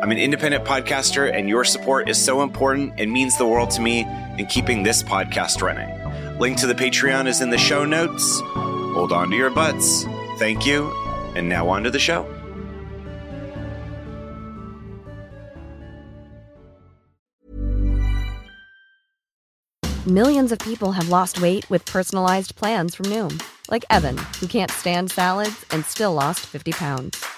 I'm an independent podcaster, and your support is so important and means the world to me in keeping this podcast running. Link to the Patreon is in the show notes. Hold on to your butts. Thank you. And now on to the show. Millions of people have lost weight with personalized plans from Noom, like Evan, who can't stand salads and still lost 50 pounds.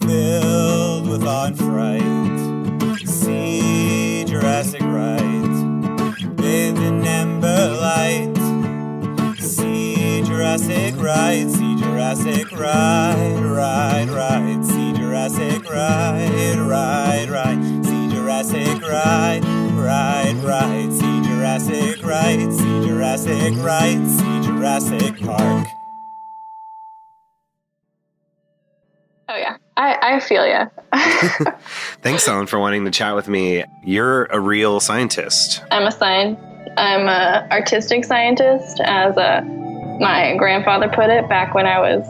filled with and fright. See Jurassic Right, bathed in amber light. See Jurassic Right, see Jurassic Right, right, right. See Jurassic Right, right, right. See Jurassic Right, right, right. See Jurassic Right, see Jurassic Right, see Jurassic Park. I, I feel you. Thanks, Ellen, for wanting to chat with me. You're a real scientist. I'm a sign. I'm a artistic scientist, as uh my grandfather put it back when I was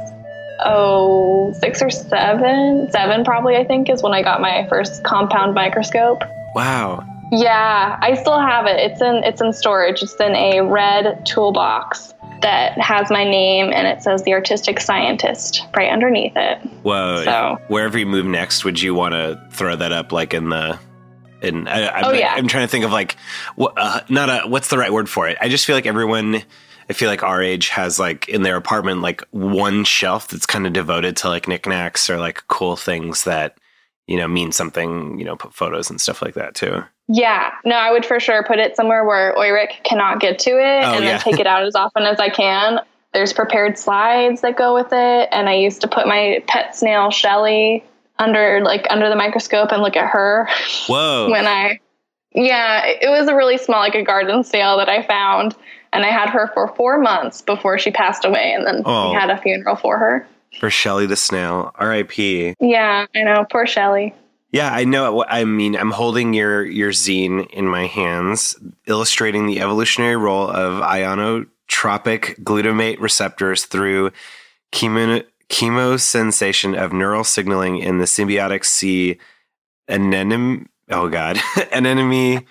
oh six or seven, seven probably I think is when I got my first compound microscope. Wow. Yeah, I still have it. It's in it's in storage. It's in a red toolbox that has my name and it says the artistic scientist right underneath it. Whoa. So- wherever you move next, would you want to throw that up like in the. In, I, I'm, Oh, yeah. I'm trying to think of like, uh, not a, what's the right word for it? I just feel like everyone, I feel like our age has like in their apartment, like one shelf that's kind of devoted to like knickknacks or like cool things that, you know, mean something, you know, put photos and stuff like that too. Yeah, no, I would for sure put it somewhere where Oiric cannot get to it Oh, and yeah. then take it out as often as I can. There's prepared slides that go with it, and I used to put my pet snail Shelly under like under the microscope and look at her Whoa. when I yeah, it was a really small like a garden snail that I found and I had her for 4 months before she passed away and then Oh. we had a funeral for her. For Shelly the snail, R.I.P. Yeah, I know, poor Shelly. Yeah, I know. I mean, I'm holding your your zine in my hands, illustrating the evolutionary role of ionotropic glutamate receptors through chemo chemosensation of neural signaling in the symbiotic sea anemone. Oh God, anemone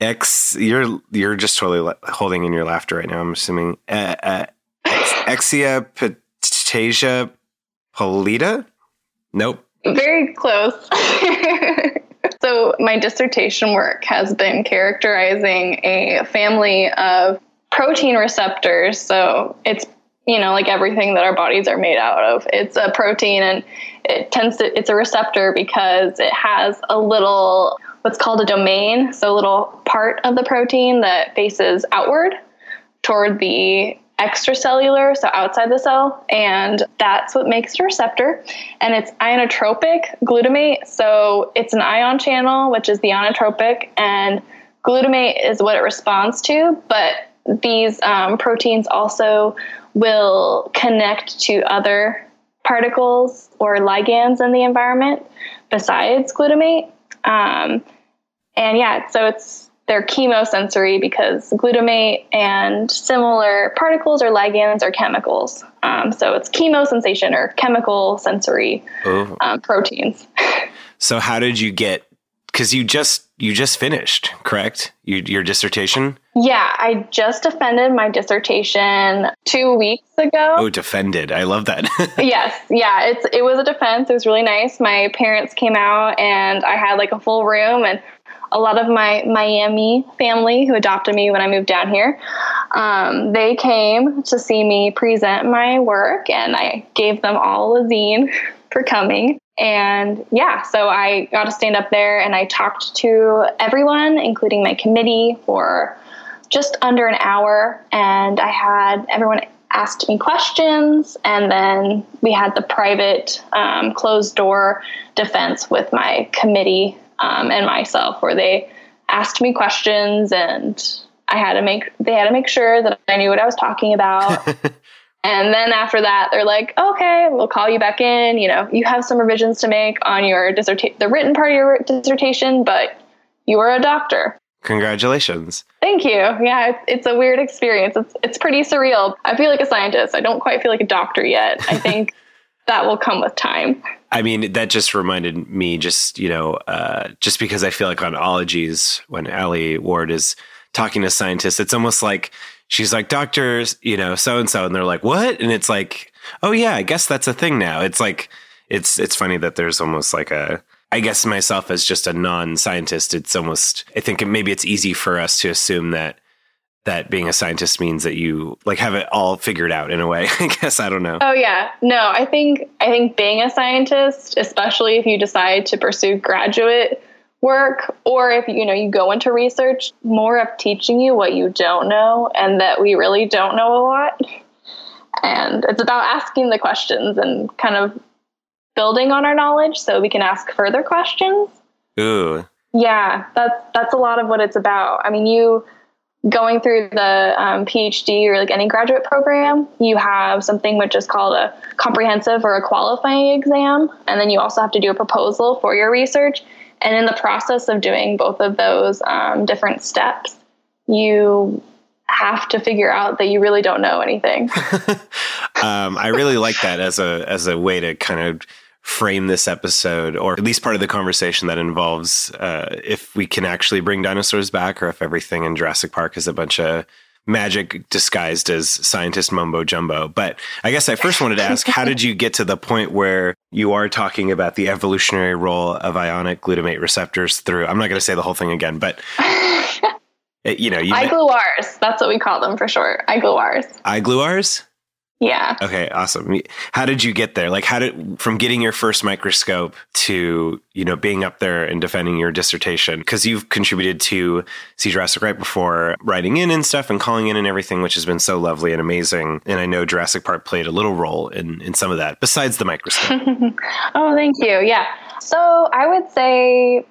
X. You're you're just totally la- holding in your laughter right now. I'm assuming uh, uh, Ex- Exia patasia pallida. Nope. Very close. so, my dissertation work has been characterizing a family of protein receptors. So, it's you know like everything that our bodies are made out of. It's a protein, and it tends to it's a receptor because it has a little what's called a domain. So, a little part of the protein that faces outward toward the extracellular, so outside the cell, and that's what makes the receptor. And it's ionotropic glutamate, so it's an ion channel, which is the ionotropic, and glutamate is what it responds to. But these um, proteins also will connect to other particles or ligands in the environment besides glutamate. Um, and yeah, so it's they're chemosensory because glutamate and similar particles or ligands are chemicals. Um, so it's chemosensation or chemical sensory Oh. um, proteins. So how did you get? Because you just you just finished, correct? You, your dissertation. yeah, I just defended my dissertation two weeks ago. Oh, defended. I love that. yes, yeah, it's it was a defense. It was really nice. My parents came out and I had like a full room and a lot of my Miami family who adopted me when I moved down here. Um, they came to see me present my work and I gave them all a zine for coming. And yeah, so I got to stand up there and I talked to everyone, including my committee, for just under an hour. And I had everyone asked me questions. And then we had the private um, closed door defense with my committee um, and myself, where they asked me questions and I had to make, they had to make sure that I knew what I was talking about. And then after that, they're like, okay, we'll call you back in. You know, you have some revisions to make on your dissertation, the written part of your dissertation, but you are a doctor. Congratulations. Thank you. Yeah, it's, it's a weird experience. It's, it's pretty surreal. I feel like a scientist. I don't quite feel like a doctor yet. I think that will come with time. I mean, that just reminded me, just you know, uh, just because I feel like on ologies when Alie Ward is talking to scientists, it's almost like she's like doctors, you know, so and so, and they're like, what? And it's like, oh yeah, I guess that's a thing now. It's like, it's it's funny that there's almost like a. I guess myself as just a non-scientist, it's almost. I think maybe it's easy for us to assume that that being a scientist means that you like have it all figured out in a way. I guess I don't know. Oh yeah. No, I think I think being a scientist, especially if you decide to pursue graduate work or if you know you go into research, more of teaching you what you don't know and that we really don't know a lot. And it's about asking the questions and kind of building on our knowledge so we can ask further questions. Ooh, Yeah, that's that's a lot of what it's about. I mean, you going through the um, PhD or like any graduate program, you have something which is called a comprehensive or a qualifying exam, and then you also have to do a proposal for your research. And in the process of doing both of those um, different steps, you have to figure out that you really don't know anything. um, I really like that as a as a way to kind of frame this episode, or at least part of the conversation that involves uh, if we can actually bring dinosaurs back, or if everything in Jurassic Park is a bunch of magic disguised as scientist mumbo jumbo. But I guess I first wanted to ask, how did you get to the point where you are talking about the evolutionary role of ionic glutamate receptors through? I'm not going to say the whole thing again, but. You know, you iGluRs, that's what we call them for short. iGluRs. iGluRs. Yeah. Okay, awesome. How did you get there? Like, how did from getting your first microscope to you know being up there and defending your dissertation? Because you've contributed to See Jurassic right before writing in and stuff and calling in and everything, which has been so lovely and amazing. And I know Jurassic Park played a little role in in some of that, besides the microscope. Oh, thank you. Yeah. So I would say,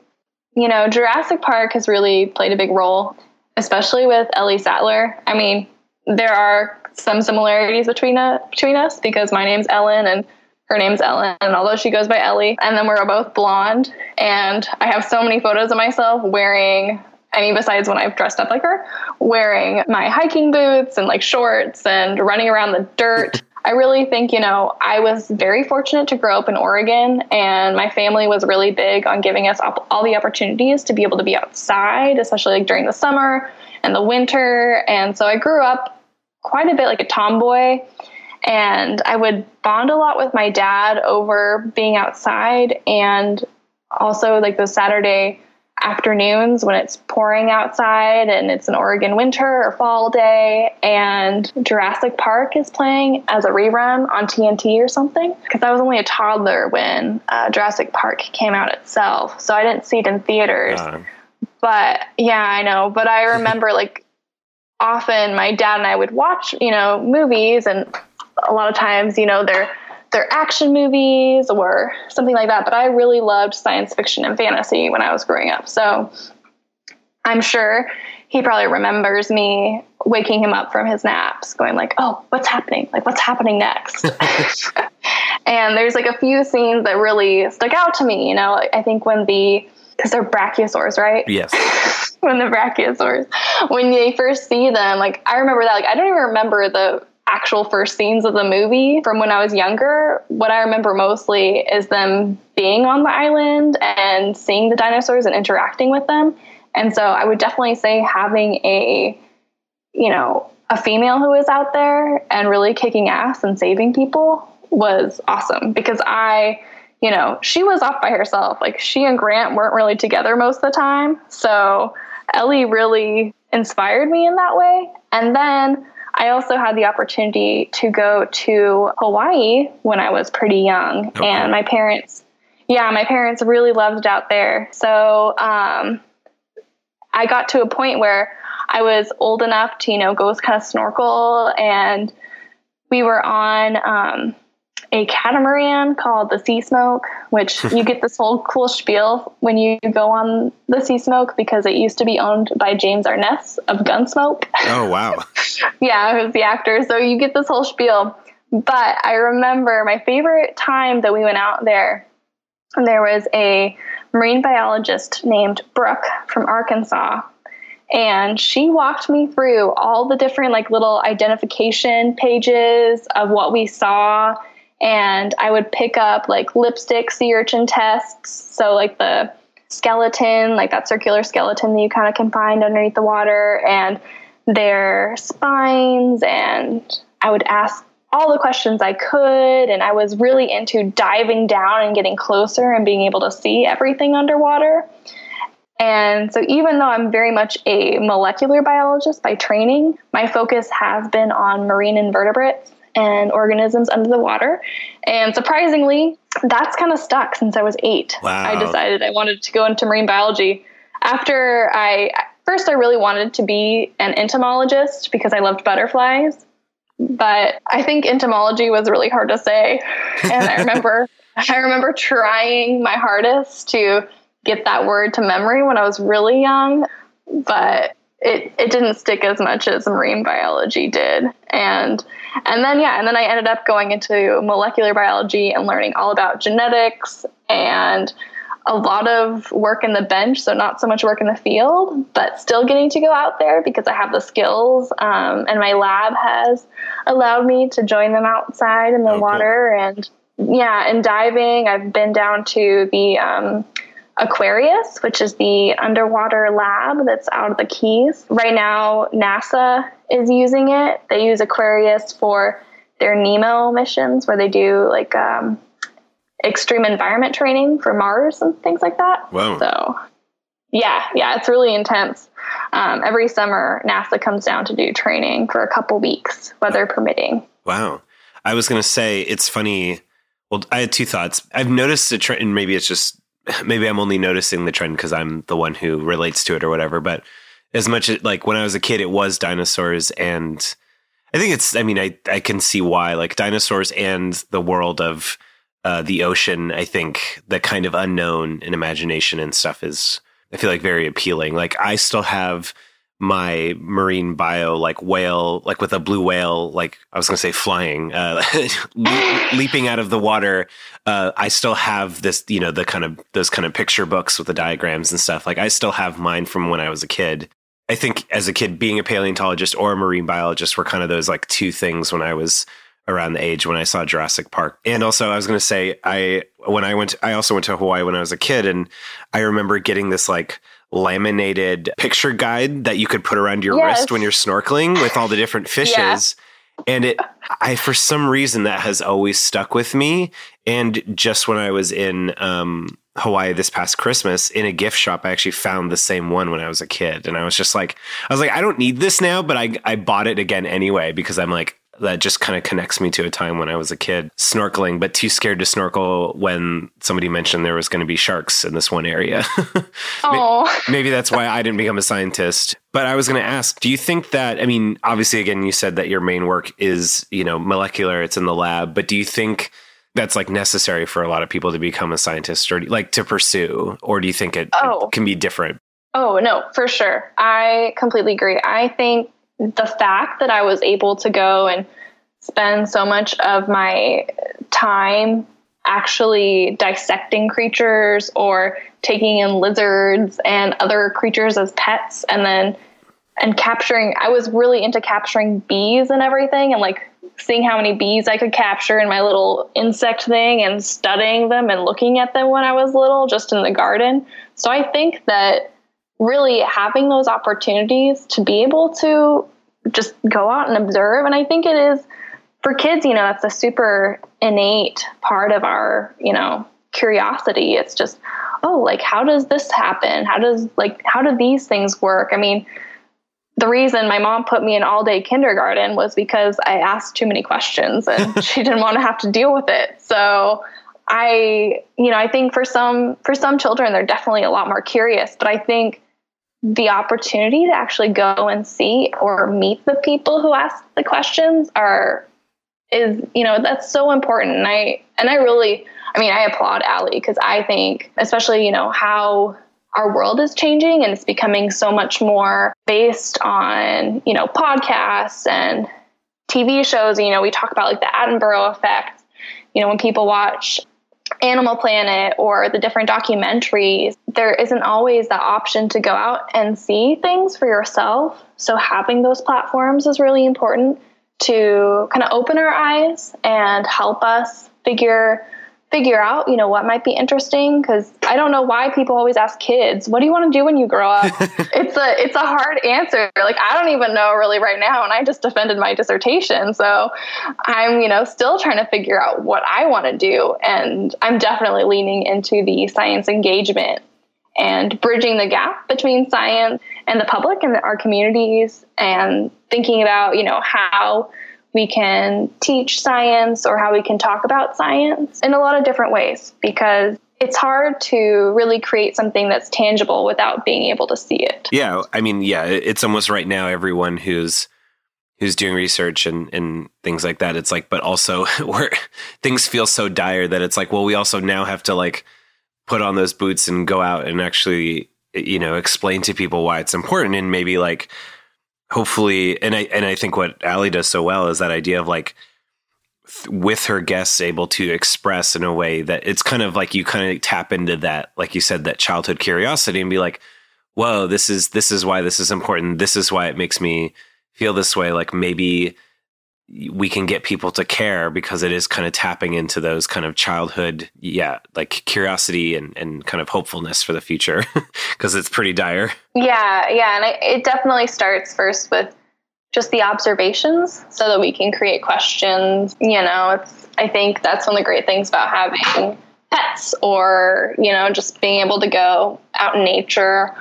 you know, Jurassic Park has really played a big role, especially with Ellie Sattler. I mean, there are some similarities between uh, between us because my name's Ellen and her name's Ellen, and although she goes by Ellie, and then we're both blonde, and I have so many photos of myself wearing. I mean, besides when I've dressed up like her, wearing my hiking boots and like shorts and running around the dirt. I really think, you know, I was very fortunate to grow up in Oregon, and my family was really big on giving us all the opportunities to be able to be outside, especially like during the summer and the winter. And so I grew up quite a bit like a tomboy, and I would bond a lot with my dad over being outside and also like those Saturday afternoons when it's pouring outside and it's an Oregon winter or fall day and Jurassic Park is playing as a rerun on TNT or something. Because I was only a toddler when uh, Jurassic Park came out itself, so I didn't see it in theaters. Uh, But yeah, I know. But I remember like often my dad and I would watch, you know, movies and a lot of times, you know, they're they're action movies or something like that. But I really loved science fiction and fantasy when I was growing up. So I'm sure he probably remembers me waking him up from his naps, going like, "Oh, what's happening? Like, what's happening next?" and there's like a few scenes that really stuck out to me. You know, I think when the because they're brachiosaurs, right? Yes. when the brachiosaurs, when they first see them, like I remember that. Like I don't even remember the actual first scenes of the movie from when I was younger. What I remember mostly is them being on the island and seeing the dinosaurs and interacting with them. And so I would definitely say having a, you know, a female who is out there and really kicking ass and saving people was awesome because I, you know, she was off by herself. Like she and Grant weren't really together most of the time. So Ellie really inspired me in that way. And then I also had the opportunity to go to Hawaii when I was pretty young. Okay. And my parents, yeah, my parents really loved it out there. So, um, I got to a point where I was old enough to, you know, go kind of snorkel and we were on um, a catamaran called the Sea Smoke, which you get this whole cool spiel when you go on the Sea Smoke because it used to be owned by James Arness of Gunsmoke. Oh, wow. yeah, who's the actor. So you get this whole spiel. But I remember my favorite time that we went out there, there was a marine biologist named Brooke from Arkansas. And she walked me through all the different, like, little identification pages of what we saw. And I would pick up, like, lipstick sea urchin tests. So, like, the skeleton, like that circular skeleton that you kind of can find underneath the water, and their spines. And I would ask all the questions I could. And I was really into diving down and getting closer and being able to see everything underwater. And so, even though I'm very much a molecular biologist by training, my focus has been on marine invertebrates and organisms under the water. And surprisingly, that's kind of stuck since I was eight. Wow. I decided I wanted to go into marine biology. After I, first, I really wanted to be an entomologist because I loved butterflies but I think entomology was really hard to say. And I remember I remember trying my hardest to get that word to memory when I was really young, but it, it didn't stick as much as marine biology did. And and then yeah, and then I ended up going into molecular biology and learning all about genetics and a lot of work in the bench, so not so much work in the field, but still getting to go out there because I have the skills. Um, and my lab has allowed me to join them outside in the water. And yeah, and diving, I've been down to the um, Aquarius, which is the underwater lab that's out of the Keys. Right now, NASA is using it. They use Aquarius for their NEEMO missions where they do like um, extreme environment training for Mars and things like that. Wow. So, yeah, yeah, it's really intense. Um, every summer, NASA comes down to do training for a couple weeks, weather permitting. Wow. I was going to say, it's funny. Well, I had two thoughts. I've noticed a trend, and maybe it's just, maybe I'm only noticing the trend because I'm the one who relates to it or whatever. But as much as, like, when I was a kid, it was dinosaurs. And I think it's, I mean, I, I can see why, like, dinosaurs and the world of, uh, the ocean, I think the kind of unknown and imagination and stuff is, I feel like very appealing. Like I still have my marine bio, like whale, like with a blue whale, like I was going to say flying, uh, leaping out of the water. Uh, I still have this, you know, the kind of those kind of picture books with the diagrams and stuff. Like I still have mine from when I was a kid. I think as a kid, being a paleontologist or a marine biologist were kind of those like two things when I was around the age when I saw Jurassic Park. And also I was going to say I when I went to, I also went to Hawaii when I was a kid and I remember getting this like laminated picture guide that you could put around your yes. wrist when you're snorkeling with all the different fishes. Yeah. And it I for some reason that has always stuck with me and just when I was in um Hawaii this past Christmas in a gift shop. I actually found the same one when I was a kid. And I was just like, I was like, I don't need this now, but I, I bought it again anyway because I'm like, that just kind of connects me to a time when I was a kid snorkeling, but too scared to snorkel when somebody mentioned there was going to be sharks in this one area. Oh, Maybe that's why I didn't become a scientist. But I was going to ask, do you think that, I mean, obviously, again, you said that your main work is, you know, molecular, it's in the lab, but do you think that's like necessary for a lot of people to become a scientist or like to pursue? Or do you think it, Oh. it can be different? Oh, no, for sure. I completely agree. I think the fact that I was able to go and spend so much of my time actually dissecting creatures or taking in lizards and other creatures as pets and then and capturing I was really into capturing bees and everything and like seeing how many bees I could capture in my little insect thing and studying them and looking at them when I was little just in the garden. So I think that really having those opportunities to be able to just go out and observe and I think it is for kids, you know, that's a super innate part of our, you know, curiosity. It's just, oh, like how does this happen? How does like how do these things work? I mean, the reason my mom put me in all day kindergarten was because I asked too many questions and she didn't want to have to deal with it. So I, you know, I think for some for some children they're definitely a lot more curious, but I think the opportunity to actually go and see or meet the people who ask the questions are is you know that's so important. And i and i really i mean i applaud Alie because i think especially you know how our world is changing and it's becoming so much more based on you know podcasts and tv shows. You know we talk about like the attenborough effect. You know when people watch Animal Planet or the different documentaries, there isn't always the option to go out and see things for yourself. So having those platforms is really important to kind of open our eyes and help us figure figure out, you know, what might be interesting because I don't know why people always ask kids, what do you want to do when you grow up? it's a it's a hard answer. Like I don't even know really right now and I just defended my dissertation. So I'm, you know, still trying to figure out what I want to do and I'm definitely leaning into the science engagement and bridging the gap between science and the public and our communities and thinking about, you know, how we can teach science or how we can talk about science in a lot of different ways because it's hard to really create something that's tangible without being able to see it. Yeah, I mean, yeah, it's almost right now everyone who's who's doing research and and things like that. It's like, but also where things feel so dire that it's like, well, we also now have to like put on those boots and go out and actually, you know, explain to people why it's important and maybe like hopefully and I and I think what Alie does so well is that idea of like with her guests able to express in a way that it's kind of like you kind of tap into that like you said that childhood curiosity and be like whoa this is this is why this is important. This is why it makes me feel this way. Like maybe we can get people to care because it is kind of tapping into those kind of childhood yeah like curiosity and and kind of hopefulness for the future because it's pretty dire Yeah, yeah, and it definitely starts first with just the observations, so that we can create questions. You know, it's I think that's one of the great things about having pets, or you know, just being able to go out in nature,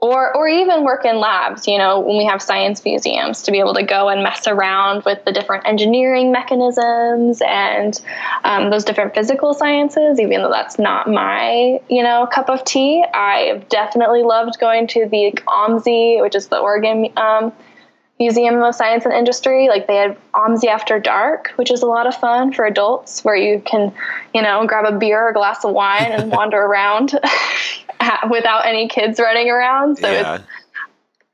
or or even work in labs. You know, when we have science museums, to be able to go and mess around with the different engineering mechanisms and um, those different physical sciences. Even though that's not my you know cup of tea, I've definitely loved going to the OMSI, which is the Oregon. Um, Museum of Science and Industry. Like they had OMSI After Dark, which is a lot of fun for adults, where you can, you know, grab a beer or a glass of wine and wander around without any kids running around. So yeah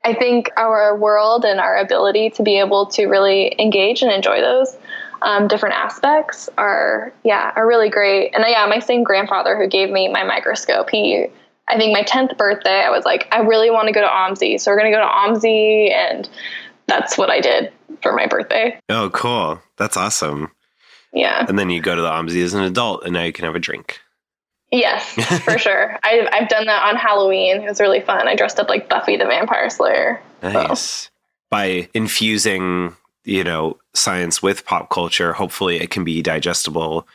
I think our world and our ability to be able to really engage and enjoy those um, different aspects are, yeah, are really great. And uh, yeah, my same grandfather who gave me my microscope, he I think my 10th birthday, I was like, I really want to go to OMSI. So we're going to go to OMSI. And that's what I did for my birthday. oh cool that's awesome Yeah. and then you go to the OMSI as an adult and now you can have a drink Yes, for sure. I, I've done that on Halloween. It was really fun. I dressed up like Buffy the Vampire Slayer. So, Nice. By infusing, you know, science with pop culture, hopefully it can be digestible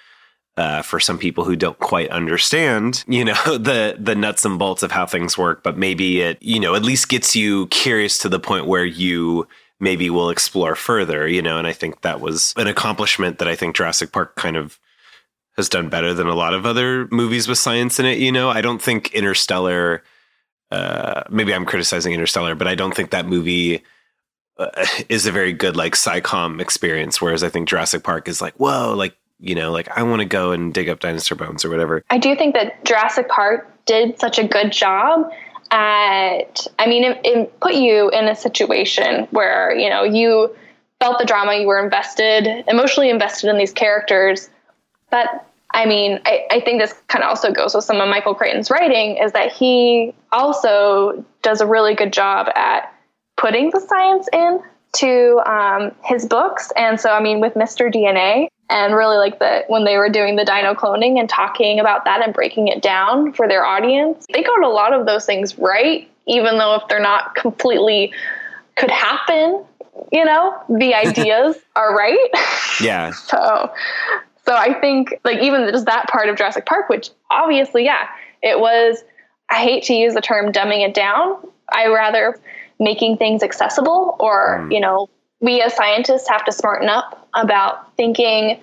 uh, for some people who don't quite understand, you know, the the nuts and bolts of how things work. But maybe it, you know, at least gets you curious to the point where you maybe we'll explore further, you know, and I think that was an accomplishment that I think Jurassic Park kind of has done better than a lot of other movies with science in it, you know. I don't think Interstellar uh maybe I'm criticizing Interstellar, but I don't think that movie uh, is a very good like sci-com experience whereas I think Jurassic Park is like, whoa, like, you know, like I want to go and dig up dinosaur bones or whatever. I do think that Jurassic Park did such a good job at, I mean, it, it put you in a situation where, you know, you felt the drama, you were invested, emotionally invested in these characters. But I mean, I, I think this kind of also goes with some of Michael Crichton's writing is that he also does a really good job at putting the science in to um, his books. And so, I mean, with Mr. DNA, and really like that when they were doing the dino cloning and talking about that and breaking it down for their audience, they got a lot of those things right, even though if they're not completely could happen, you know, the ideas are right. Yeah. so, so I think like even just that part of Jurassic Park, which obviously, yeah, it was. I hate to use the term dumbing it down. I rather making things accessible, or Mm. you know, we as scientists have to smarten up about thinking.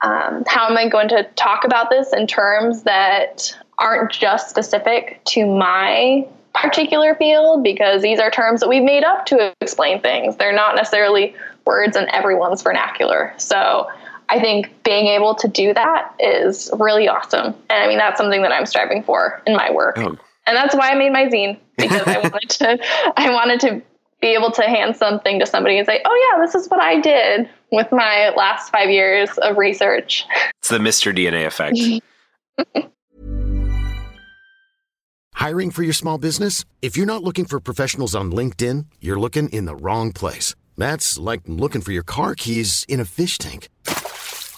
Um, how am I going to talk about this in terms that aren't just specific to my particular field? Because these are terms that we've made up to explain things. They're not necessarily words in everyone's vernacular. So I think being able to do that is really awesome. And I mean, that's something that I'm striving for in my work. Oh. And that's why I made my zine because I wanted to, I wanted to be able to hand something to somebody and say, oh yeah, this is what I did with my last five years of research. It's the Mr. DNA effect. Hiring for your small business? If you're not looking for professionals on LinkedIn, you're looking in the wrong place. That's like looking for your car keys in a fish tank.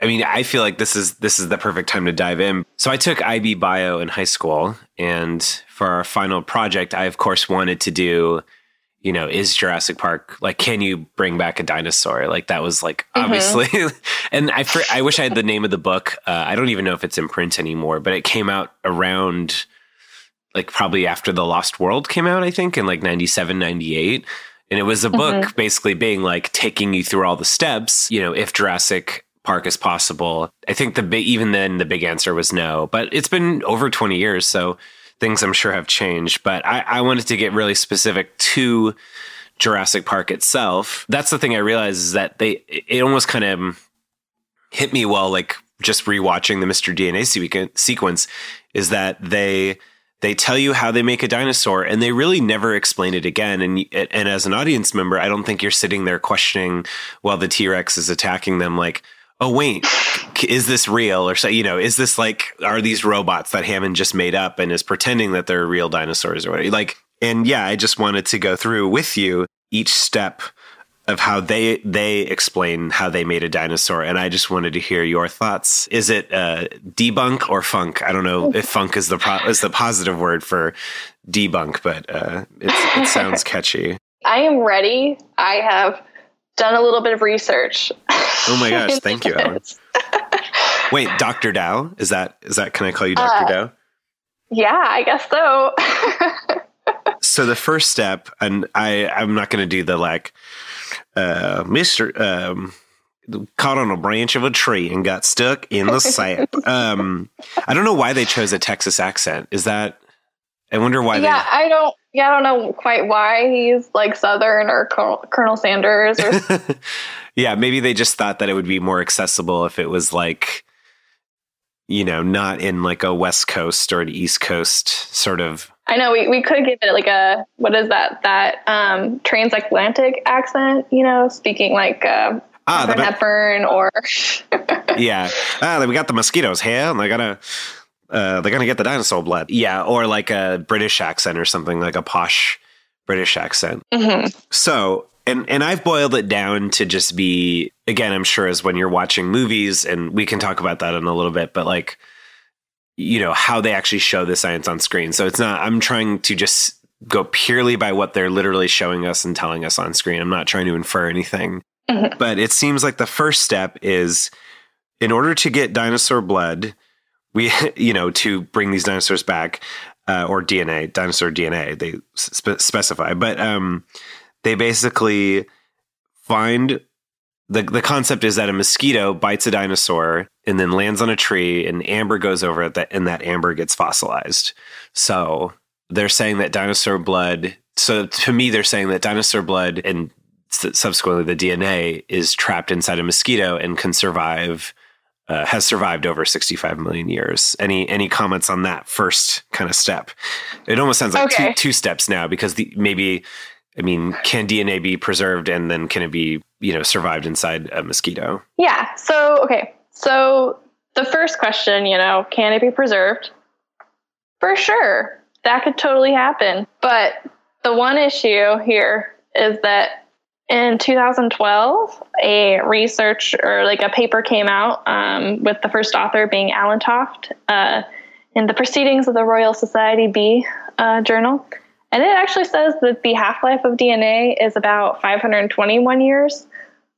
I mean, I feel like this is this is the perfect time to dive in. So I took IB Bio in high school, and for our final project, I of course wanted to do, you know, is Jurassic Park like? Can you bring back a dinosaur? Like that was like obviously, and I I wish I had the name of the book. Uh, I don't even know if it's in print anymore, but it came out around like probably after the Lost World came out, I think in like 97, 98. And it was a book basically being like taking you through all the steps, you know, if Jurassic Park as possible. I think the big, even then the big answer was no, but it's been over 20 years. So things I'm sure have changed, but I, I wanted to get really specific to Jurassic Park itself. That's the thing I realized is that they, it almost kind of hit me while like just rewatching the Mr. DNA sequence is that they, they tell you how they make a dinosaur and they really never explain it again and and as an audience member i don't think you're sitting there questioning while the t-rex is attacking them like oh wait. Is this real? Or so you know is this like are these robots that hammond just made up and is pretending that they're real dinosaurs or whatever? Like and yeah i just wanted to go through with you each step of how they they explain how they made a dinosaur and i just wanted to hear your thoughts. Is it uh, debunk or funk? I don't know if funk is the pro- is the positive word for debunk but uh, it's, it sounds catchy. I am ready. I have done a little bit of research. oh my gosh thank you Ellen. wait dr dow is that is that can i call you dr Uh, dow yeah, I guess so. so the first step and i i'm not going to do the like uh mr um caught on a branch of a tree and got stuck in the sap um i don't know why they chose a texas accent is that I wonder why. yeah, they, I don't. Yeah, I don't know quite why he's like Southern or Colonel, Colonel Sanders. Or, yeah, maybe they just thought that it would be more accessible if it was like, you know, not in like a West Coast or an East Coast sort of. I know we, we could give it like a what is that that um, transatlantic accent? You know, speaking like uh, Ah, the Katharine Hepburn or yeah. Ah, we got the mosquitoes here, and they gotta. Uh, they're gonna get the dinosaur blood. Yeah, or like a British accent or something, like a posh British accent. Mhm. So, and and I've boiled it down to just be again. I'm sure as when you're watching movies, and we can talk about that in a little bit, but like, you know, how they actually show the science on screen. So it's not. I'm trying to just go purely by what they're literally showing us and telling us on screen. I'm not trying to infer anything. Mhm. But it seems like the first step is in order to get dinosaur blood, we, you know, to bring these dinosaurs back, uh, or DNA, dinosaur DNA, they spe- specify. But um, they basically find the the concept is that a mosquito bites a dinosaur and then lands on a tree, and amber goes over it, that and that amber gets fossilized. So they're saying that dinosaur blood. So to me, they're saying that dinosaur blood and subsequently the DNA is trapped inside a mosquito and can survive. Uh, has survived over 65 million years. Any any comments on that first kind of step? It almost sounds like Okay. two two steps now because the maybe I mean, can DNA be preserved and then can it be you know survived inside a mosquito? yeah. So okay, so the first question, you know, can it be preserved? For sure, that could totally happen. But the one issue here is that in 2012, a research or like a paper came out um, with the first author being Allentoft uh, in the Proceedings of the Royal Society B uh, journal. And it actually says that the half life of DNA is about 521 years.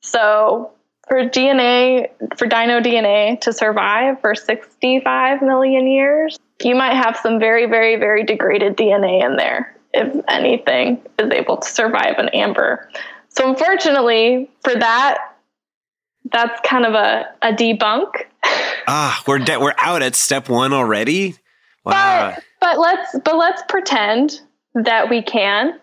So for DNA, for dino DNA to survive for 65 million years, you might have some very, very, very degraded DNA in there, if anything is able to survive an amber. So unfortunately, for that, that's kind of a, a debunk. Ah, we're de- we're out at step one already. Wow. But but let's but let's pretend that we can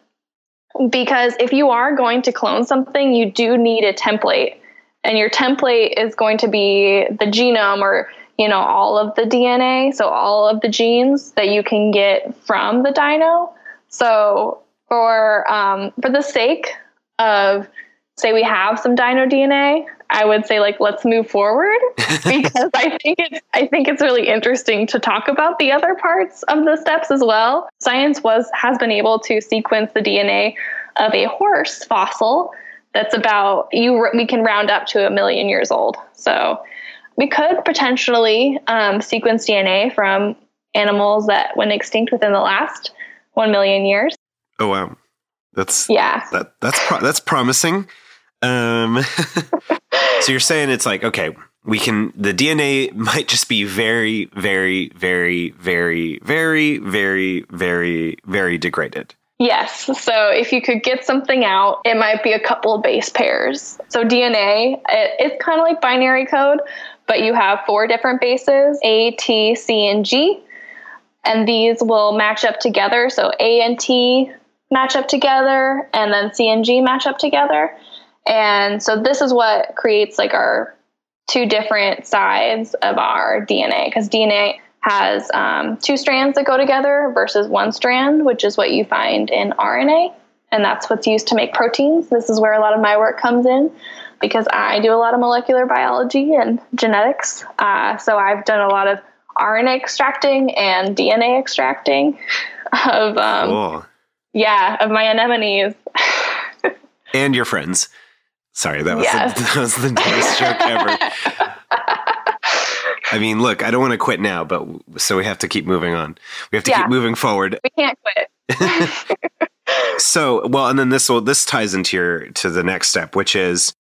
because if you are going to clone something, you do need a template. And your template is going to be the genome or you know all of the DNA, so all of the genes that you can get from the dino. So for um, for the sake of say we have some dino DNA, I would say like let's move forward because I think it's I think it's really interesting to talk about the other parts of the steps as well. Science was has been able to sequence the DNA of a horse fossil that's about you we can round up to a million years old. So we could potentially um, sequence DNA from animals that went extinct within the last one million years. oh wow, that's Yeah. that that's pro- that's promising. Um, so you're saying it's like okay, we can the DNA might just be very, very, very, very, very, very, very, very degraded. Yes. So if you could get something out, it might be a couple of base pairs. So DNA, it, it's kind of like binary code, but you have four different bases A, T, C, and G. And these will match up together. So A and T match up together, and then C and G match up together. And so this is what creates like our two different sides of our DNA because DNA has um, two strands that go together versus one strand, which is what you find in RNA. And that's what's used to make proteins. This is where a lot of my work comes in because I do a lot of molecular biology and genetics. Uh, so I've done a lot of RNA extracting and DNA extracting of, um, Cool. Yeah, of my anemones. And your friends. Sorry, that was Yes. the, that was the dumbest joke ever. I mean, look, I don't want to quit now, but so we have to keep moving on. We have to Yeah. keep moving forward. we can't quit. So, well, and then this will this ties into your to the next step, which is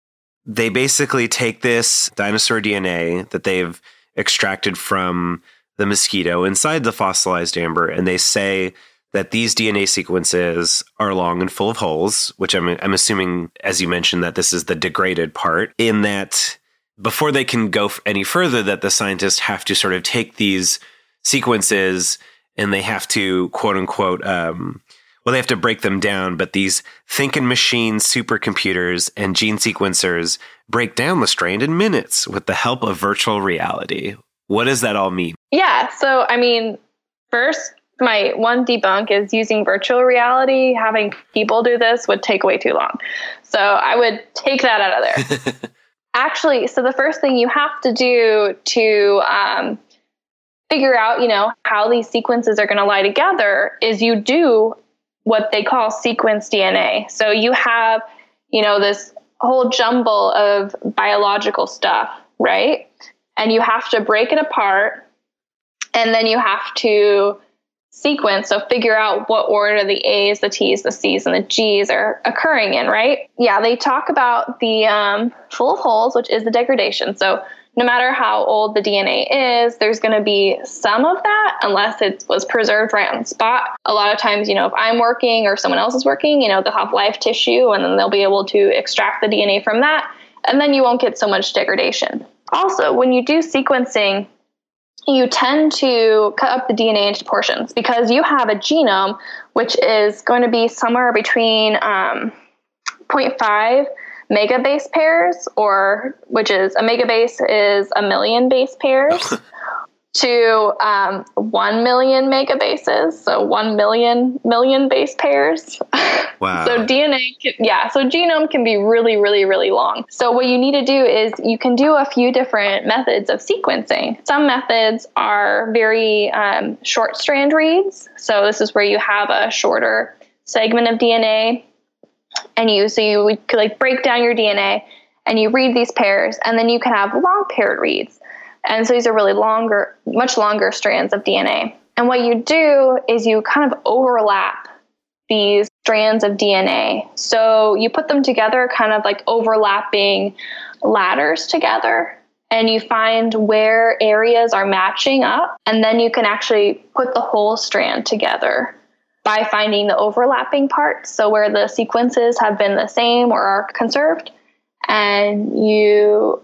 they basically take this dinosaur DNA that they've extracted from the mosquito inside the fossilized amber, and they say that these DNA sequences are long and full of holes, which I'm I'm assuming, as you mentioned, that this is the degraded part. In that, before they can go any further, that the scientists have to sort of take these sequences and they have to quote unquote um, well they have to break them down but these thinking machine supercomputers and gene sequencers break down the strand in minutes with the help of virtual reality what does that all mean Yeah. So, I mean, first, my one debunk is using virtual reality. Having people do this would take way too long. So, I would take that out of there. Actually, so the first thing you have to do to um, figure out, you know, how these sequences are going to lie together is you do what they call sequence DNA. So you have, you know, this whole jumble of biological stuff, right? And you have to break it apart and then you have to sequence so figure out what order the a's the t's the c's and the g's are occurring in right? Yeah they talk about the um, full of holes which is the degradation. So no matter how old the dna is there's going to be some of that unless it was preserved right on spot. A lot of times you know if i'm working or someone else is working you know they'll have live tissue and then they'll be able to extract the dna from that and then you won't get so much degradation. Also when you do sequencing you tend to cut up the DNA into portions because you have a genome which is going to be somewhere between um, 0.5 megabase pairs, or which is a megabase is a million base pairs, to um, 1 million megabases, so 1 million million base pairs. Wow. so DNA, can, yeah, so genome can be really, really, really long. So what you need to do is you can do a few different methods of sequencing. Some methods are very um, short strand reads. So this is where you have a shorter segment of DNA, and you so you would could like break down your DNA and you read these pairs, and then you can have long paired reads. And so these are really longer, much longer strands of DNA. And what you do is you kind of overlap these strands of DNA. So you put them together, kind of like overlapping ladders together, and you find where areas are matching up. And then you can actually put the whole strand together by finding the overlapping parts. So where the sequences have been the same or are conserved. And you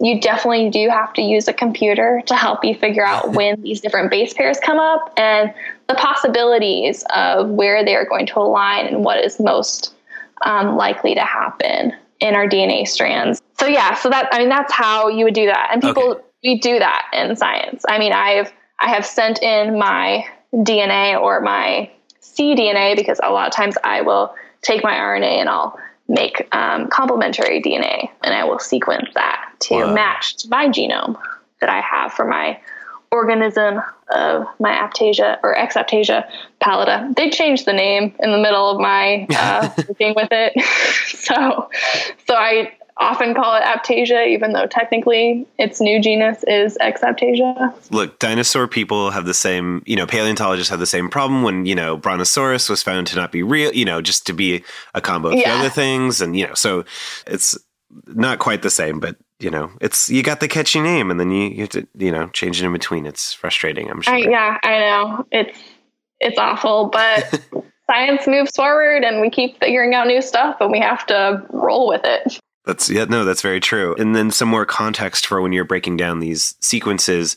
you definitely do have to use a computer to help you figure out when these different base pairs come up and the possibilities of where they are going to align and what is most um, likely to happen in our DNA strands. So yeah, so that I mean that's how you would do that, and people Okay. we do that in science. I mean, I've I have sent in my DNA or my cDNA because a lot of times I will take my RNA and I'll make um, complementary DNA and I will sequence that to Wow. match to my genome that I have for my organism of my Aiptasia or Exaiptasia pallida. They changed the name in the middle of my uh, working with it, so so I often call it Aiptasia, even though technically its new genus is Exaiptasia. Look, dinosaur people have the same, you know, paleontologists have the same problem when, you know, Brontosaurus was found to not be real, you know, just to be a combo of Yeah. other things. And, you know, so it's not quite the same, but, you know, it's, you got the catchy name and then you, you have to, you know, change it in between. It's frustrating, I'm sure. I, yeah, I know it's it's awful, but science moves forward, and we keep figuring out new stuff, and we have to roll with it. That's yeah, no, that's very true. And then some more context for when you're breaking down these sequences.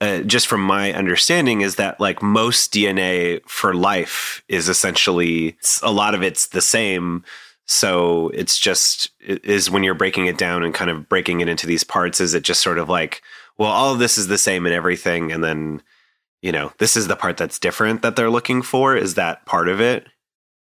Uh, just from my understanding, is that like most DNA for life is essentially a lot of it's the same. So it's just it is when you're breaking it down and kind of breaking it into these parts. Is it just sort of like, well, all of this is the same in everything, and then you know this is the part that's different that they're looking for. Is that part of it?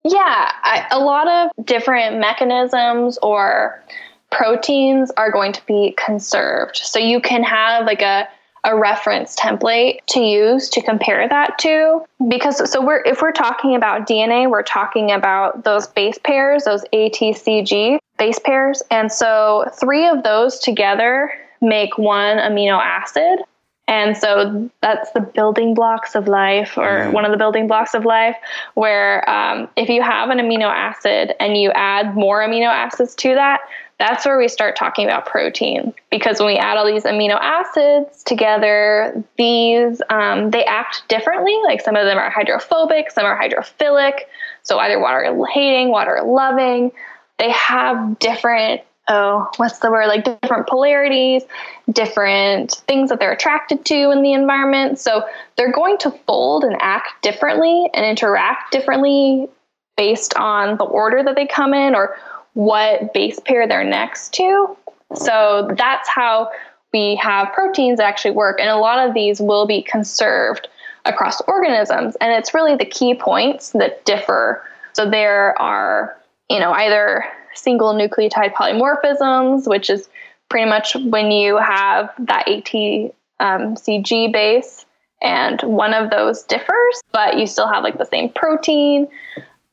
Yeah, I, a lot of different mechanisms or proteins are going to be conserved. So you can have like a a reference template to use to compare that to because so we're if we're talking about DNA, we're talking about those base pairs, those ATCG base pairs. And so three of those together make one amino acid. And so that's the building blocks of life, or one of the building blocks of life, where um, if you have an amino acid and you add more amino acids to that, that's where we start talking about protein. Because when we add all these amino acids together, these um, they act differently. Like some of them are hydrophobic, some are hydrophilic. So either water hating, water loving. They have different oh, what's the word? Like different polarities, different things that they're attracted to in the environment. So they're going to fold and act differently and interact differently based on the order that they come in or what base pair they're next to. So that's how we have proteins actually work. And a lot of these will be conserved across organisms. And it's really the key points that differ. So there are, you know, either single nucleotide polymorphisms, which is pretty much when you have that ATCG um, base and one of those differs, but you still have like the same protein.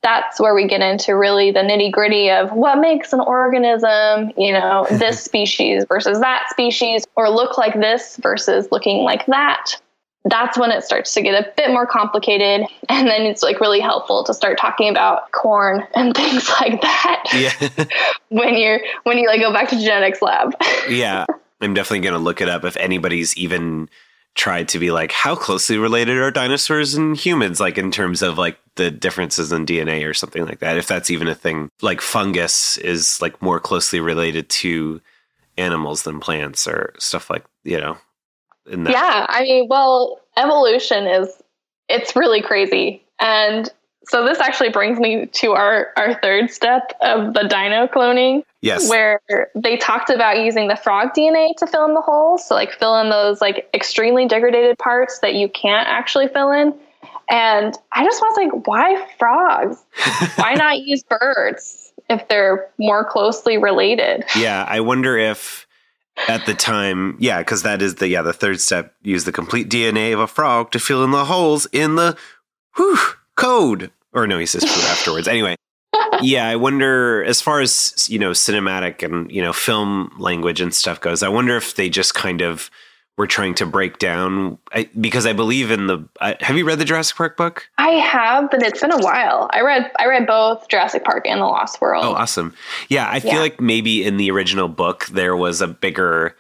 That's where we get into really the nitty gritty of what makes an organism, you know, this species versus that species, or look like this versus looking like that. That's when it starts to get a bit more complicated and then it's like really helpful to start talking about corn and things like that yeah. when you're when you like go back to genetics lab. Yeah i'm definitely going to look it up if anybody's even tried to be like how closely related are dinosaurs and humans like in terms of like the differences in dna or something like that if that's even a thing like fungus is like more closely related to animals than plants or stuff like you know yeah, I mean, well, evolution is it's really crazy. And so this actually brings me to our our third step of the dino cloning. Yes. Where they talked about using the frog DNA to fill in the holes, so like fill in those like extremely degraded parts that you can't actually fill in. And I just was like, why frogs? why not use birds if they're more closely related? Yeah, I wonder if at the time, yeah, because that is the yeah the third step. Use the complete DNA of a frog to fill in the holes in the whew, code. Or no, he says food afterwards. Anyway, yeah, I wonder as far as you know cinematic and you know film language and stuff goes. I wonder if they just kind of were trying to break down I, because I believe in the. Uh, have you read the Jurassic Park book? I have, but it's been a while. I read I read both Jurassic Park and The Lost World. Oh, awesome! Yeah, I feel yeah. like maybe in the original book there was a bigger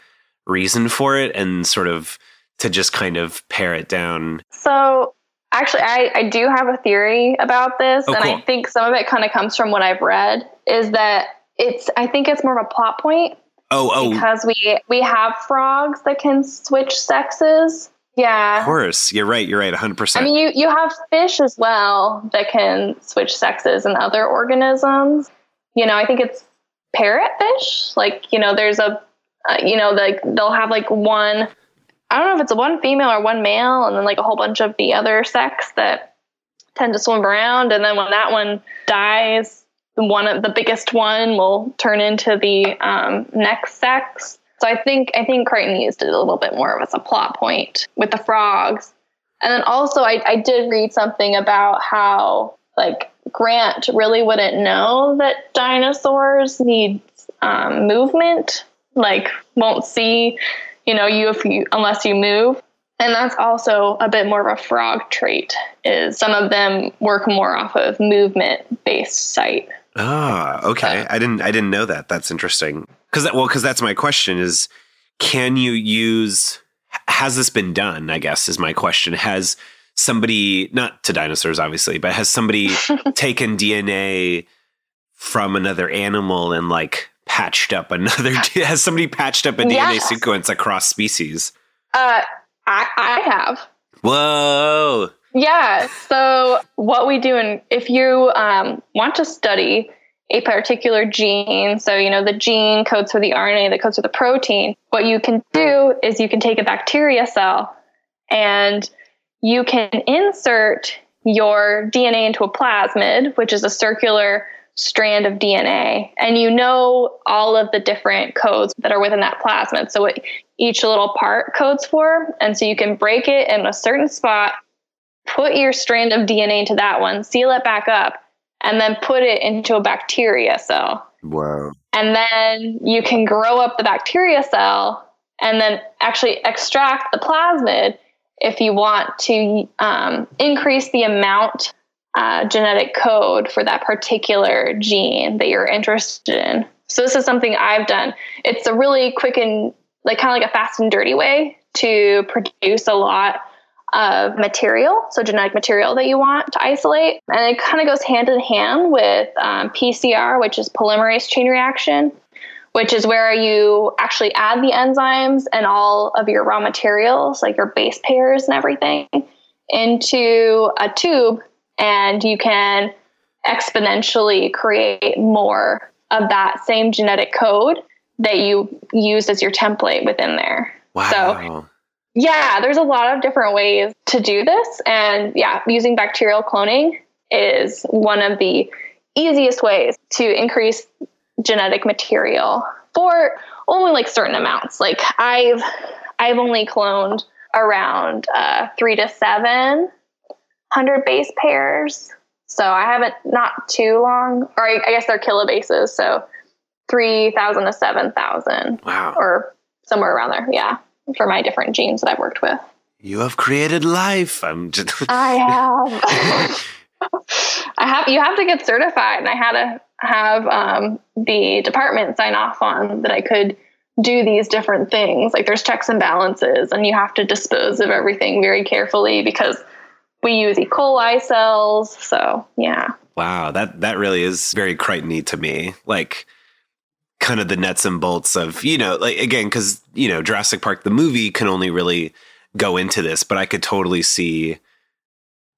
reason for it, and sort of to just kind of pare it down. So. Actually, I, I do have a theory about this, oh, and cool. I think some of it kind of comes from what I've read. Is that it's I think it's more of a plot point Oh, oh. Because we we have frogs that can switch sexes. Yeah. Of course. You're right. You're right. 100%. I mean, you, you have fish as well that can switch sexes and other organisms. You know, I think it's parrotfish. Like, you know, there's a, uh, you know, like they'll have like one, I don't know if it's one female or one male, and then like a whole bunch of the other sex that tend to swim around. And then when that one dies, one of the biggest one will turn into the um, next sex. So I think I think Crichton used it a little bit more of as a plot point with the frogs. And then also I, I did read something about how like Grant really wouldn't know that dinosaurs need um, movement, like won't see, you know, you if you unless you move. And that's also a bit more of a frog trait. Is some of them work more off of movement based sight. Ah, okay. I didn't I didn't know that. That's interesting. Cuz that well cuz that's my question is can you use has this been done, I guess is my question. Has somebody not to dinosaurs obviously, but has somebody taken DNA from another animal and like patched up another has somebody patched up a DNA yes. sequence across species? Uh I I have. Whoa. Yeah. So what we do, and if you um, want to study a particular gene, so you know the gene codes for the RNA that codes for the protein, what you can do is you can take a bacteria cell and you can insert your DNA into a plasmid, which is a circular strand of DNA, and you know all of the different codes that are within that plasmid. So what each little part codes for, and so you can break it in a certain spot put your strand of DNA into that one, seal it back up, and then put it into a bacteria cell. Wow. And then you can grow up the bacteria cell and then actually extract the plasmid if you want to um, increase the amount uh, genetic code for that particular gene that you're interested in. So this is something I've done. It's a really quick and like kind of like a fast and dirty way to produce a lot of material, so genetic material that you want to isolate. And it kind of goes hand in hand with um, PCR, which is polymerase chain reaction, which is where you actually add the enzymes and all of your raw materials, like your base pairs and everything, into a tube, and you can exponentially create more of that same genetic code that you used as your template within there. Wow. So, yeah, there's a lot of different ways to do this. And yeah, using bacterial cloning is one of the easiest ways to increase genetic material for only like certain amounts. Like I've I've only cloned around uh, three to seven hundred base pairs. So I haven't not too long, or I, I guess they're kilobases. So three thousand to seven thousand, Wow. or somewhere around there. Yeah, for my different genes that I've worked with. You have created life. I'm just I have. I have. You have to get certified, and I had to have um, the department sign off on that I could do these different things. Like there's checks and balances, and you have to dispose of everything very carefully because we use E. coli cells. So yeah, Wow, that that really is very Crichtony to me. Like kind of the nuts and bolts of, you know, like again cuz you know, Jurassic Park the movie can only really go into this, but I could totally see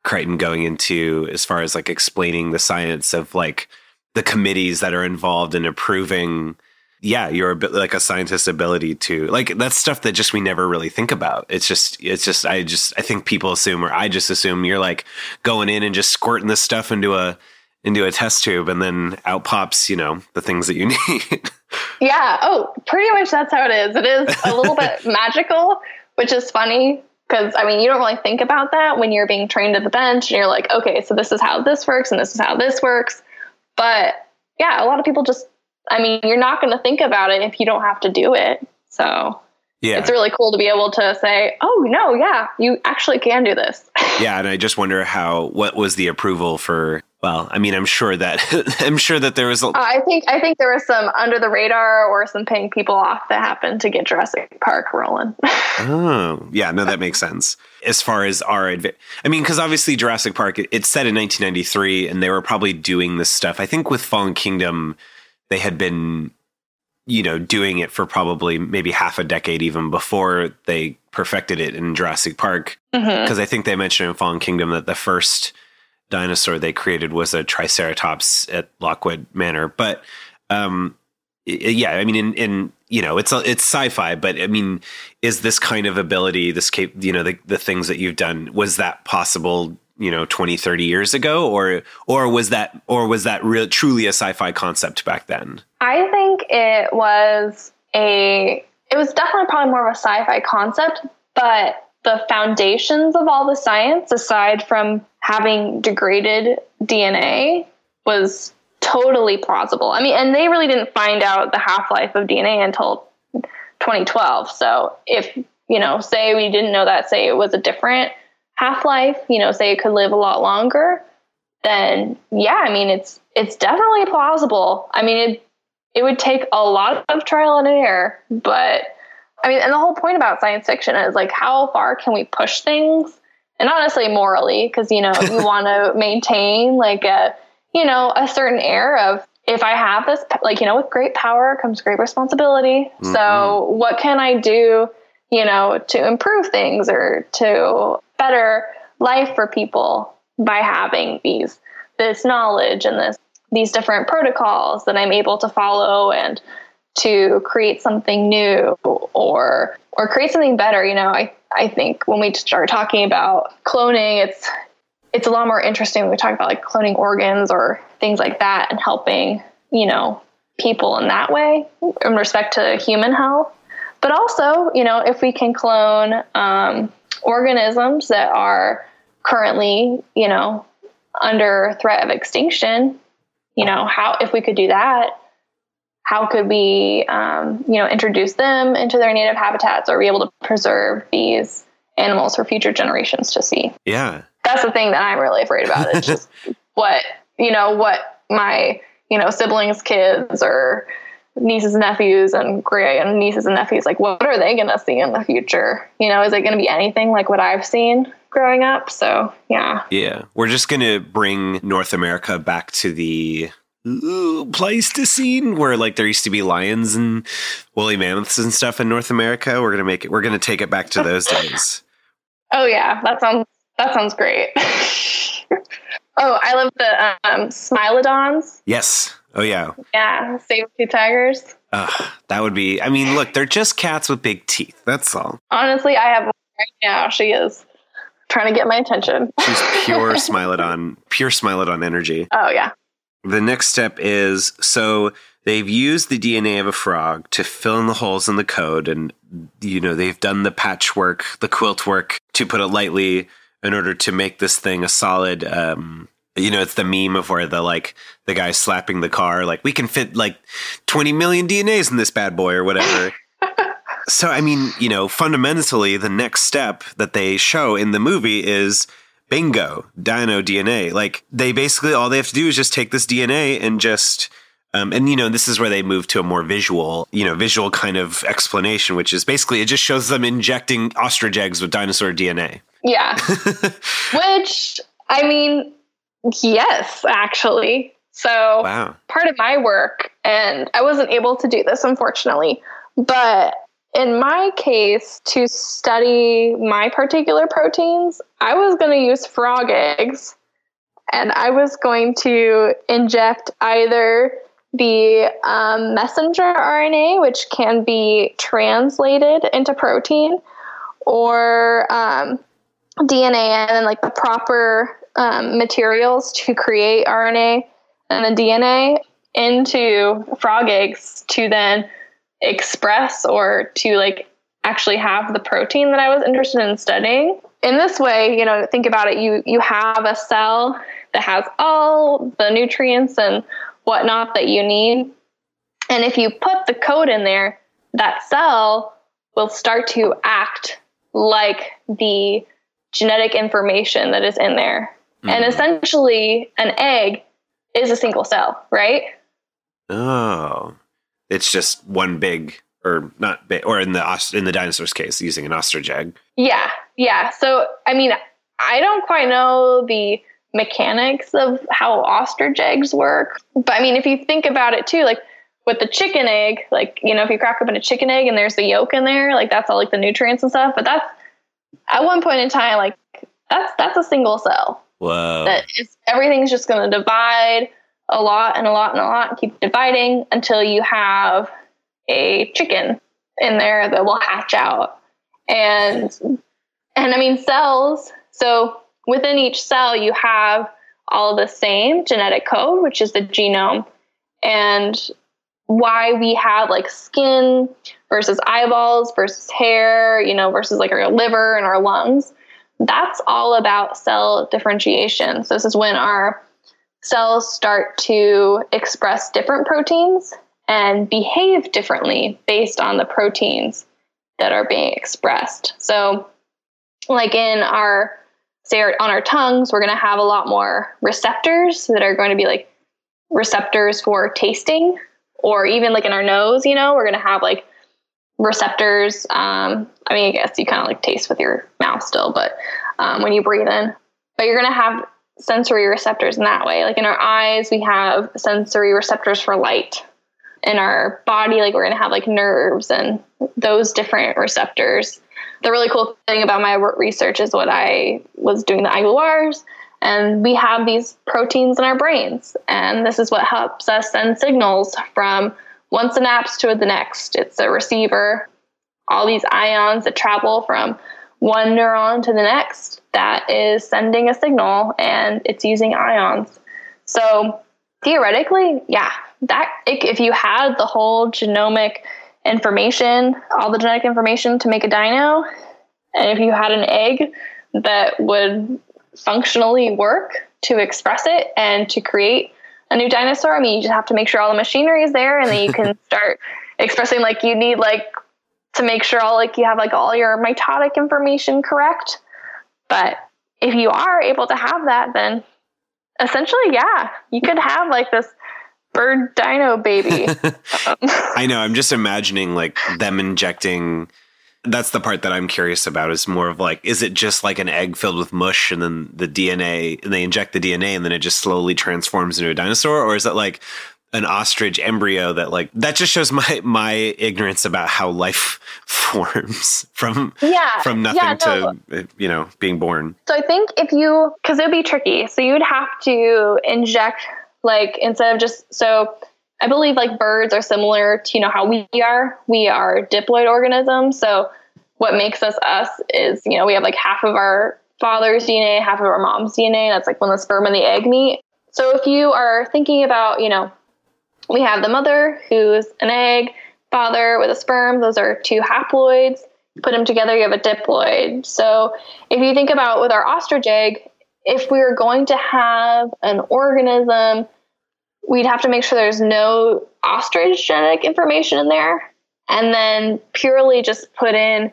Crichton going into as far as like explaining the science of like the committees that are involved in approving yeah, your like a scientist's ability to like that's stuff that just we never really think about. It's just it's just I just I think people assume or I just assume you're like going in and just squirting this stuff into a into a test tube and then out pops, you know, the things that you need. yeah. Oh, pretty much that's how it is. It is a little bit magical, which is funny because I mean you don't really think about that when you're being trained at the bench and you're like, okay, so this is how this works and this is how this works. But yeah, a lot of people just I mean, you're not going to think about it if you don't have to do it. So yeah. it's really cool to be able to say, oh, no, yeah, you actually can do this. yeah, and I just wonder how what was the approval for well, I mean, I'm sure that I'm sure that there was a, Uh, I think I think there was some under the radar or some paying people off that happened to get Jurassic Park rolling. Oh, yeah, no, that makes sense. As far as our, adva- I mean, because obviously Jurassic Park, it- it's set in 1993, and they were probably doing this stuff. I think with Fallen Kingdom, they had been, you know, doing it for probably maybe half a decade even before they perfected it in Jurassic Park. Because I think they mentioned in Fallen Kingdom that the first dinosaur they created was a Triceratops at Lockwood Manor. But um, yeah, I mean, in, in you know, it's a, it's sci-fi, but I mean, is this kind of ability, this cap, you know, the the things that you've done, was that possible? You know, 20, 30 years ago, or or was that or was that real truly a sci-fi concept back then? I think it was a it was definitely probably more of a sci-fi concept, but the foundations of all the science aside from having degraded DNA was totally plausible. I mean, and they really didn't find out the half-life of DNA until 2012. So if, you know, say we didn't know that, say it was a different half-life, you know, say it could live a lot longer, then yeah, I mean, it's it's definitely plausible. I mean, it it would take a lot of trial and error, but I mean, and the whole point about science fiction is like, how far can we push things? And honestly, morally, because you know you want to maintain like a you know a certain air of if I have this like you know with great power comes great responsibility. So mm-hmm. what can I do? You know, to improve things or to better life for people by having these this knowledge and this these different protocols that I'm able to follow and to create something new or or create something better. You know, I I think when we start talking about cloning, it's it's a lot more interesting when we talk about like cloning organs or things like that and helping you know people in that way in respect to human health. But also, you know, if we can clone um, organisms that are currently, you know, under threat of extinction, you know, how if we could do that, how could we, um, you know, introduce them into their native habitats or be able to preserve these animals for future generations to see? Yeah, That's the thing that I'm really afraid about. It's just what you know, what my you know siblings, kids, or nieces and nephews and great and nieces and nephews like what are they going to see in the future you know is it going to be anything like what i've seen growing up so yeah yeah. We're just gonna bring North America back to the ooh, Pleistocene, where like there used to be lions and woolly mammoths and stuff in North America. We're gonna make it. We're gonna take it back to those days. Oh yeah, that sounds that sounds great. oh, I love the um, Smilodons. Yes. Oh yeah. Yeah, tooth tigers. Uh, that would be. I mean, look, they're just cats with big teeth. That's all. Honestly, I have one right now. She is trying to get my attention. She's pure Smilodon, pure Smilodon energy. Oh yeah. The next step is so they've used the DNA of a frog to fill in the holes in the code, and you know they've done the patchwork, the quilt work, to put it lightly, in order to make this thing a solid. Um, you know, it's the meme of where the like the guy slapping the car, like we can fit like twenty million DNAs in this bad boy or whatever. so I mean, you know, fundamentally, the next step that they show in the movie is bingo, dino DNA. Like they basically all they have to do is just take this DNA and just um, and you know this is where they move to a more visual, you know, visual kind of explanation, which is basically it just shows them injecting ostrich eggs with dinosaur DNA. Yeah. Which I mean, yes, actually. So Wow. part of my work, and I wasn't able to do this unfortunately, but in my case, to study my particular proteins, I was going to use frog eggs and I was going to inject either the um, messenger RNA, which can be translated into protein, or um, DNA and then like the proper um, materials to create RNA and the DNA into frog eggs to then express or to like actually have the protein that I was interested in studying. In this way, you know, think about it, you you have a cell that has all the nutrients and whatnot that you need. And if you put the code in there, that cell will start to act like the genetic information that is in there. And mm-hmm. essentially, an egg is a single cell, right? Oh, it's just one big, or not big, or in the in the dinosaur's case, using an ostrich egg. Yeah, yeah. So, I mean, I don't quite know the mechanics of how ostrich eggs work, but I mean, if you think about it too, like with the chicken egg, like you know, if you crack open a chicken egg and there's the yolk in there, like that's all like the nutrients and stuff. But that's at one point in time, like that's that's a single cell. Whoa. that everything's just going to divide a lot and a lot and a lot keep dividing until you have a chicken in there that will hatch out and and i mean cells so within each cell you have all the same genetic code which is the genome and why we have like skin versus eyeballs versus hair you know versus like our liver and our lungs that's all about cell differentiation. So this is when our cells start to express different proteins and behave differently based on the proteins that are being expressed. So like in our say our, on our tongues, we're going to have a lot more receptors that are going to be like receptors for tasting or even like in our nose, you know, we're going to have like receptors. Um, I mean, I guess you kind of like taste with your mouth still, but um, when you breathe in, but you're going to have sensory receptors in that way. Like in our eyes, we have sensory receptors for light. In our body, like we're going to have like nerves and those different receptors. The really cool thing about my research is what I was doing the iGluRs, and we have these proteins in our brains, and this is what helps us send signals from one synapse to the next. It's a receiver, all these ions that travel from one neuron to the next that is sending a signal and it's using ions. So theoretically, yeah, that if you had the whole genomic information, all the genetic information to make a dino, and if you had an egg that would functionally work to express it and to create a new dinosaur, I mean, you just have to make sure all the machinery is there and then you can start expressing like you need like to make sure all like you have like all your mitotic information correct. But if you are able to have that, then essentially, yeah, you could have like this bird dino baby. Um, I know. I'm just imagining like them injecting, that's the part that I'm curious about is more of like, is it just like an egg filled with mush and then the DNA and they inject the DNA and then it just slowly transforms into a dinosaur? Or is it like an ostrich embryo that like that just shows my my ignorance about how life forms from Yeah, from nothing yeah, no. to you know being born. So I think if you, because it would be tricky, so you'd have to inject, like, instead of just, so I believe like birds are similar to, you know, how we are. We are diploid organisms. So what makes us us is, you know, we have like half of our father's DNA, half of our mom's DNA. That's like when the sperm and the egg meet. So if you are thinking about, you know, we have the mother who's an egg, father with a sperm. Those are two haploids. Put them together, you have a diploid. So if you think about with our ostrich egg, if we are going to have an organism, we'd have to make sure there's no ostrich genetic information in there, and then purely just put in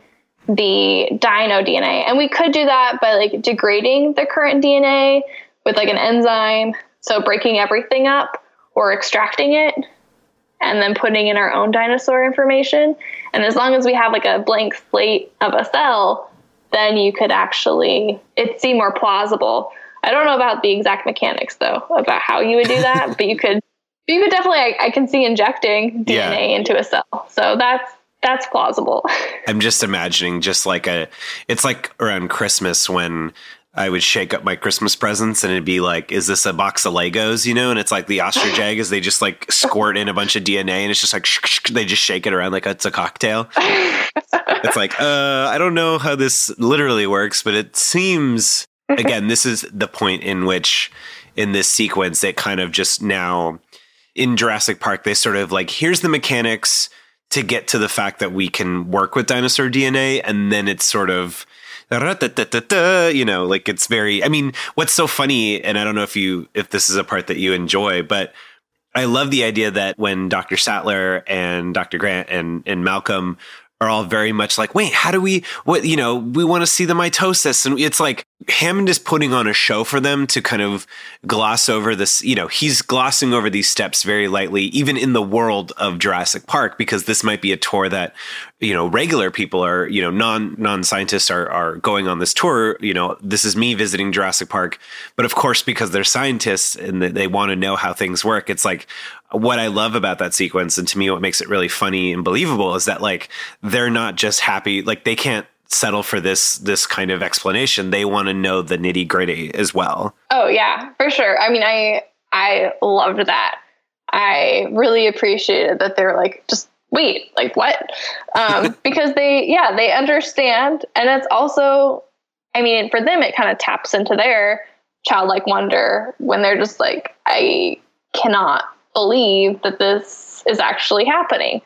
the dino DNA. And we could do that by like degrading the current DNA with like an enzyme, so breaking everything up or extracting it and then putting in our own dinosaur information. And as long as we have like a blank slate of a cell, then you could actually it seem more plausible. I don't know about the exact mechanics though, about how you would do that, but you could you could definitely I, I can see injecting DNA Yeah. into a cell. So that's that's plausible. I'm just imagining just like a it's like around Christmas when I would shake up my Christmas presents and it'd be like, is this a box of Legos, you know? And it's like the ostrich egg is they just like squirt in a bunch of DNA and it's just like they just shake it around like it's a cocktail. it's like, uh, I don't know how this literally works, but it seems again, this is the point in which in this sequence it kind of just now in Jurassic Park, they sort of like, here's the mechanics to get to the fact that we can work with dinosaur DNA, and then it's sort of you know, like it's very I mean, what's so funny, and I don't know if you if this is a part that you enjoy, but I love the idea that when Dr. Sattler and Dr. Grant and, and Malcolm are all very much like, wait, how do we, what, you know, we want to see the mitosis. And it's like Hammond is putting on a show for them to kind of gloss over this, you know, he's glossing over these steps very lightly, even in the world of Jurassic Park, because this might be a tour that, you know, regular people are, you know, non, non scientists are, are going on this tour. You know, this is me visiting Jurassic Park. But of course, because they're scientists and they, they want to know how things work, it's like, what I love about that sequence, and to me, what makes it really funny and believable is that like they're not just happy, like they can't settle for this this kind of explanation. They want to know the nitty gritty as well. Oh yeah, for sure. I mean, I I loved that. I really appreciated that they're like, just wait, like what? Um, because they, yeah, they understand, and it's also, I mean, for them, it kind of taps into their childlike wonder when they're just like, I cannot believe that this is actually happening.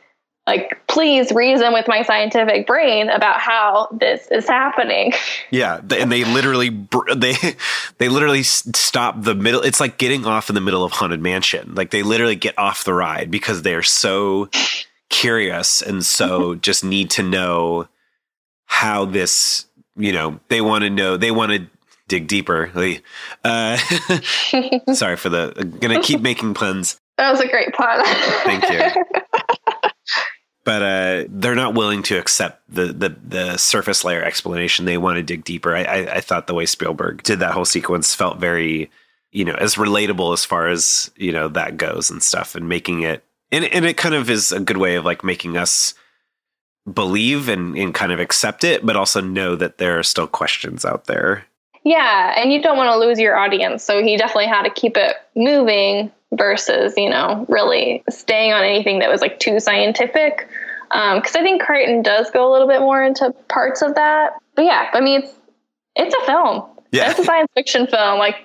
Like, please reason with my scientific brain about how this is happening. Yeah, and they literally they they literally stop the middle. It's like getting off in the middle of haunted mansion. Like they literally get off the ride because they're so curious and so just need to know how this. You know, they want to know. They want to dig deeper. Uh, sorry for the. I'm gonna keep making puns. That was a great pun. Thank you. but uh, they're not willing to accept the, the the surface layer explanation. They want to dig deeper. I, I, I thought the way Spielberg did that whole sequence felt very, you know, as relatable as far as you know that goes and stuff, and making it and and it kind of is a good way of like making us believe and, and kind of accept it, but also know that there are still questions out there. Yeah, and you don't want to lose your audience. So he definitely had to keep it moving versus, you know, really staying on anything that was like too scientific. Um, because I think Crichton does go a little bit more into parts of that. But yeah, I mean, it's it's a film. Yeah. It's a science fiction film. Like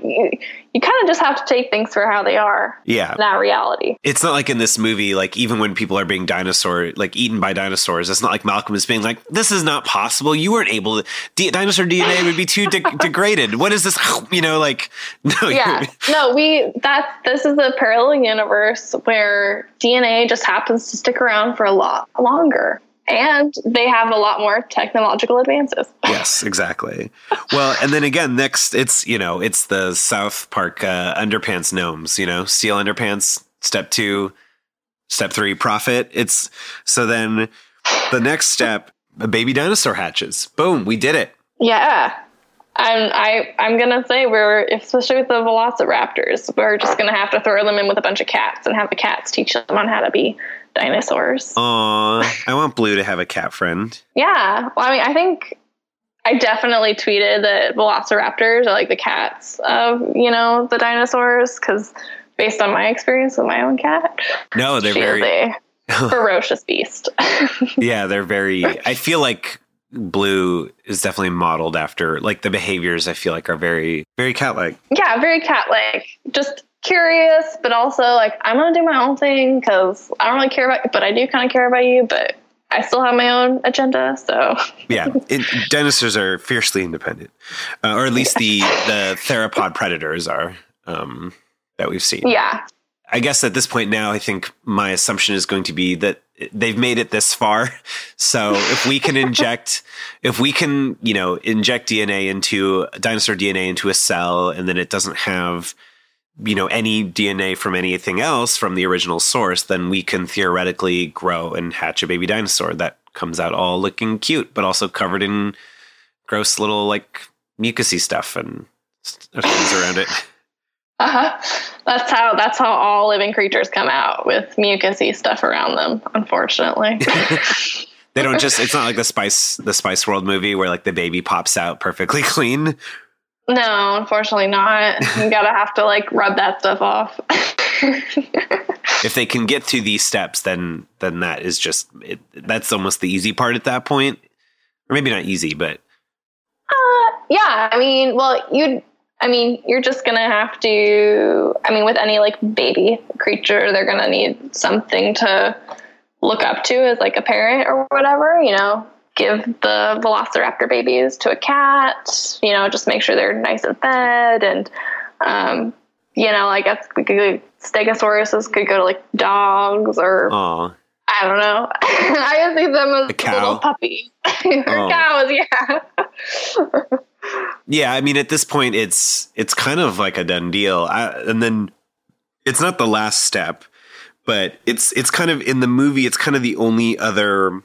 you, kind of just have to take things for how they are, Yeah. not reality. it's not like in this movie, like even when people are being dinosaur, like eaten by dinosaurs, it's not like Malcolm is being like, "This is not possible. You weren't able to. D- dinosaur DNA would be too de- degraded. What is this? You know, like no, yeah no we that this is a parallel universe where dna just happens to stick around for a lot longer and they have a lot more technological advances yes, exactly. Well, and then again, next it's you know it's the South Park uh, underpants gnomes. You know, steal underpants. Step two, step three, profit. It's so then the next step a baby dinosaur hatches. Boom, we did it. Yeah. I'm I I'm gonna say we're especially with the velociraptors, we're just gonna have to throw them in with a bunch of cats and have the cats teach them on how to be dinosaurs. Aw, I want Blue to have a cat friend. Yeah. Well, I mean, I think I definitely tweeted that velociraptors are like the cats of, you know, the dinosaurs because based on my experience with my own cat, No, they're very is a ferocious beast. yeah, they're very. I feel like Blue is definitely modeled after like the behaviors. I feel like are very very cat like. yeah, very cat like. Just curious, but also like, I'm to do my own thing because I don't really care about but I do kind of care about you, but I still have my own agenda. So, Yeah, it, dinosaurs are fiercely independent, uh, or at least the the theropod predators are um, that we've seen. yeah. I guess at this point now, I think my assumption is going to be that they've made it this far. So if we can inject, if we can, you know, inject DNA into dinosaur DNA into a cell, and then it doesn't have, you know, any DNA from anything else from the original source, then we can theoretically grow and hatch a baby dinosaur that comes out all looking cute, but also covered in gross little like mucusy stuff and things around it. Uh-huh. That's how that's how all living creatures come out with mucusy stuff around them, unfortunately. They don't just. It's not like the Spice the Spice World movie where like the baby pops out perfectly clean. no, unfortunately not. You gotta have to like rub that stuff off. If they can get through these steps, then then that is just it, that's almost the easy part at that point, or maybe not easy, but Uh, yeah, I mean, well, you I mean, you're just gonna have to. I mean, with any like baby creature, they're gonna need something to look up to as like a parent or whatever. You know, give the Velociraptor babies to a cat. You know, just make sure they're nice and fed, and um, you know, I guess we could, Stegosauruses could go to like dogs or oh, I don't know. I see them as A cow. little puppy or Oh. cows. Yeah. yeah. I mean, at this point, it's it's kind of like a done deal, I, and then it's not the last step, but it's it's kind of in the movie. It's kind of the only other.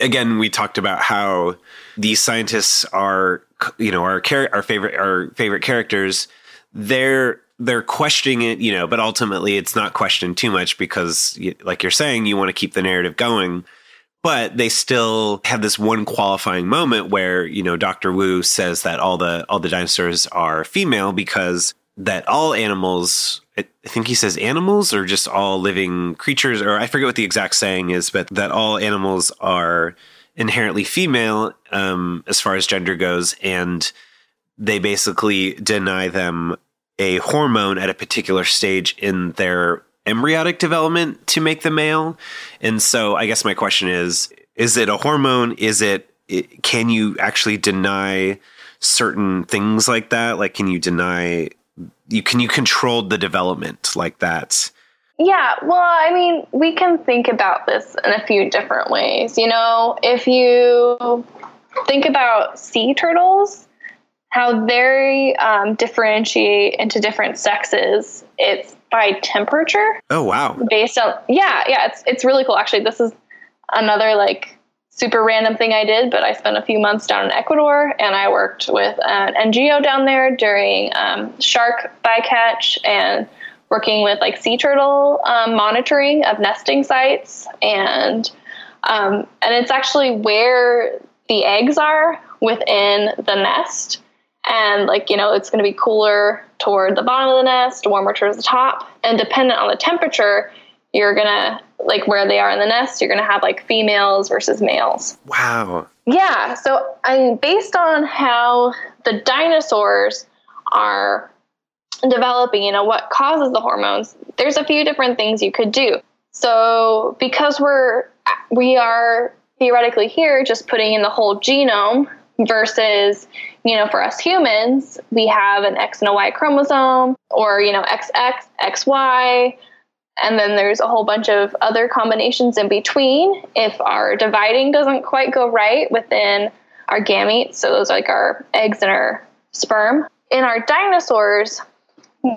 Again, we talked about how these scientists are, you know, our char- our favorite our favorite characters. They're they're questioning it, you know, but ultimately it's not questioned too much because, like you're saying, you want to keep the narrative going. But they still have this one qualifying moment where you know Doctor Wu says that all the all the dinosaurs are female because that all animals I think he says animals or just all living creatures or I forget what the exact saying is, but that all animals are inherently female um, as far as gender goes, and they basically deny them a hormone at a particular stage in their embryonic development to make the male. And so I guess my question is is it a hormone? Is it, it can you actually deny certain things like that? Like can you deny you can you control the development like that? Yeah, well, I mean, we can think about this in a few different ways. You know, if you think about sea turtles, how they um, differentiate into different sexes, it's by temperature. Oh wow. based on yeah yeah it's it's really cool. Actually this is another like super random thing i did but i spent a few months down in ecuador and i worked with an ngo down there during um, shark bycatch and working with like sea turtle um, monitoring of nesting sites. And um, and it's actually where the eggs are within the nest and like you know it's going to be cooler toward the bottom of the nest warmer towards the top. And dependent on the temperature you're going to like where they are in the nest you're going to have like females versus males. Wow. yeah so i mean based on how the dinosaurs are developing you know what causes the hormones there's a few different things you could do. So because we're we are theoretically here just putting in the whole genome versus you know for us humans we have an x and a y chromosome or you know xx xy and then there's a whole bunch of other combinations in between. If our dividing doesn't quite go right within our gametes so those are like our eggs and our sperm in our dinosaurs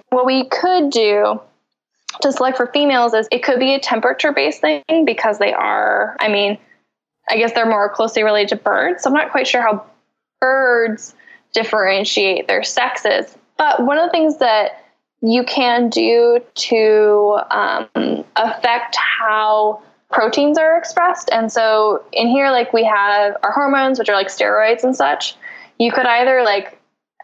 what we could do to select for females is it could be a temperature based thing because they are i mean I guess they're more closely related to birds. So I'm not quite sure how birds differentiate their sexes. But one of the things that you can do to um, affect how proteins are expressed. And so in here, like we have our hormones, which are like steroids and such. You could either like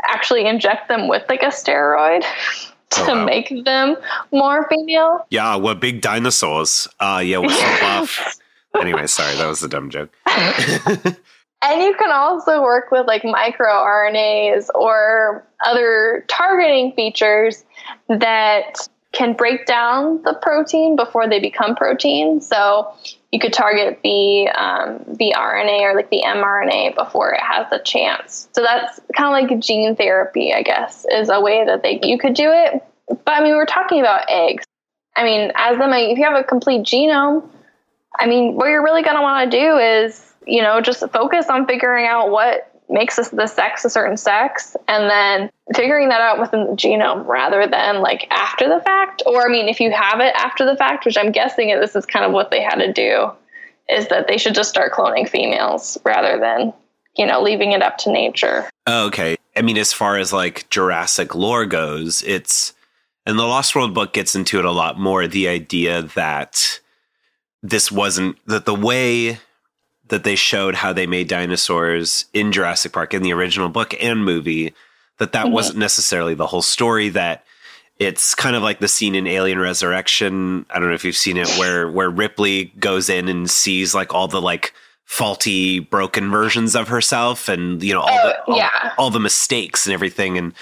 actually inject them with like a steroid to Oh, wow. make them more female. Yeah, we're big dinosaurs. Uh yeah, we're so buff. anyway, sorry, that was a dumb joke. And you can also work with like microRNAs or other targeting features that can break down the protein before they become protein. So you could target the um, the RNA or like the mRNA before it has a chance. So that's kind of like gene therapy, I guess, is a way that they you could do it. But I mean, we're talking about eggs. I mean, as them, if you have a complete genome, I mean, what you're really going to want to do is, you know, just focus on figuring out what makes us the sex a certain sex and then figuring that out within the genome rather than like after the fact. Or, I mean, if you have it after the fact, which I'm guessing this is kind of what they had to do, is that they should just start cloning females rather than, you know, leaving it up to nature. Okay. I mean, as far as like Jurassic lore goes, it's and the Lost World book gets into it a lot more. The idea that this wasn't that the way that they showed how they made dinosaurs in Jurassic Park in the original book and movie, that that mm-hmm. wasn't necessarily the whole story. That it's kind of like the scene in Alien Resurrection. I don't know if you've seen it, where where Ripley goes in and sees like all the like faulty, broken versions of herself, and you know all the Oh, all, yeah. all the mistakes and everything. And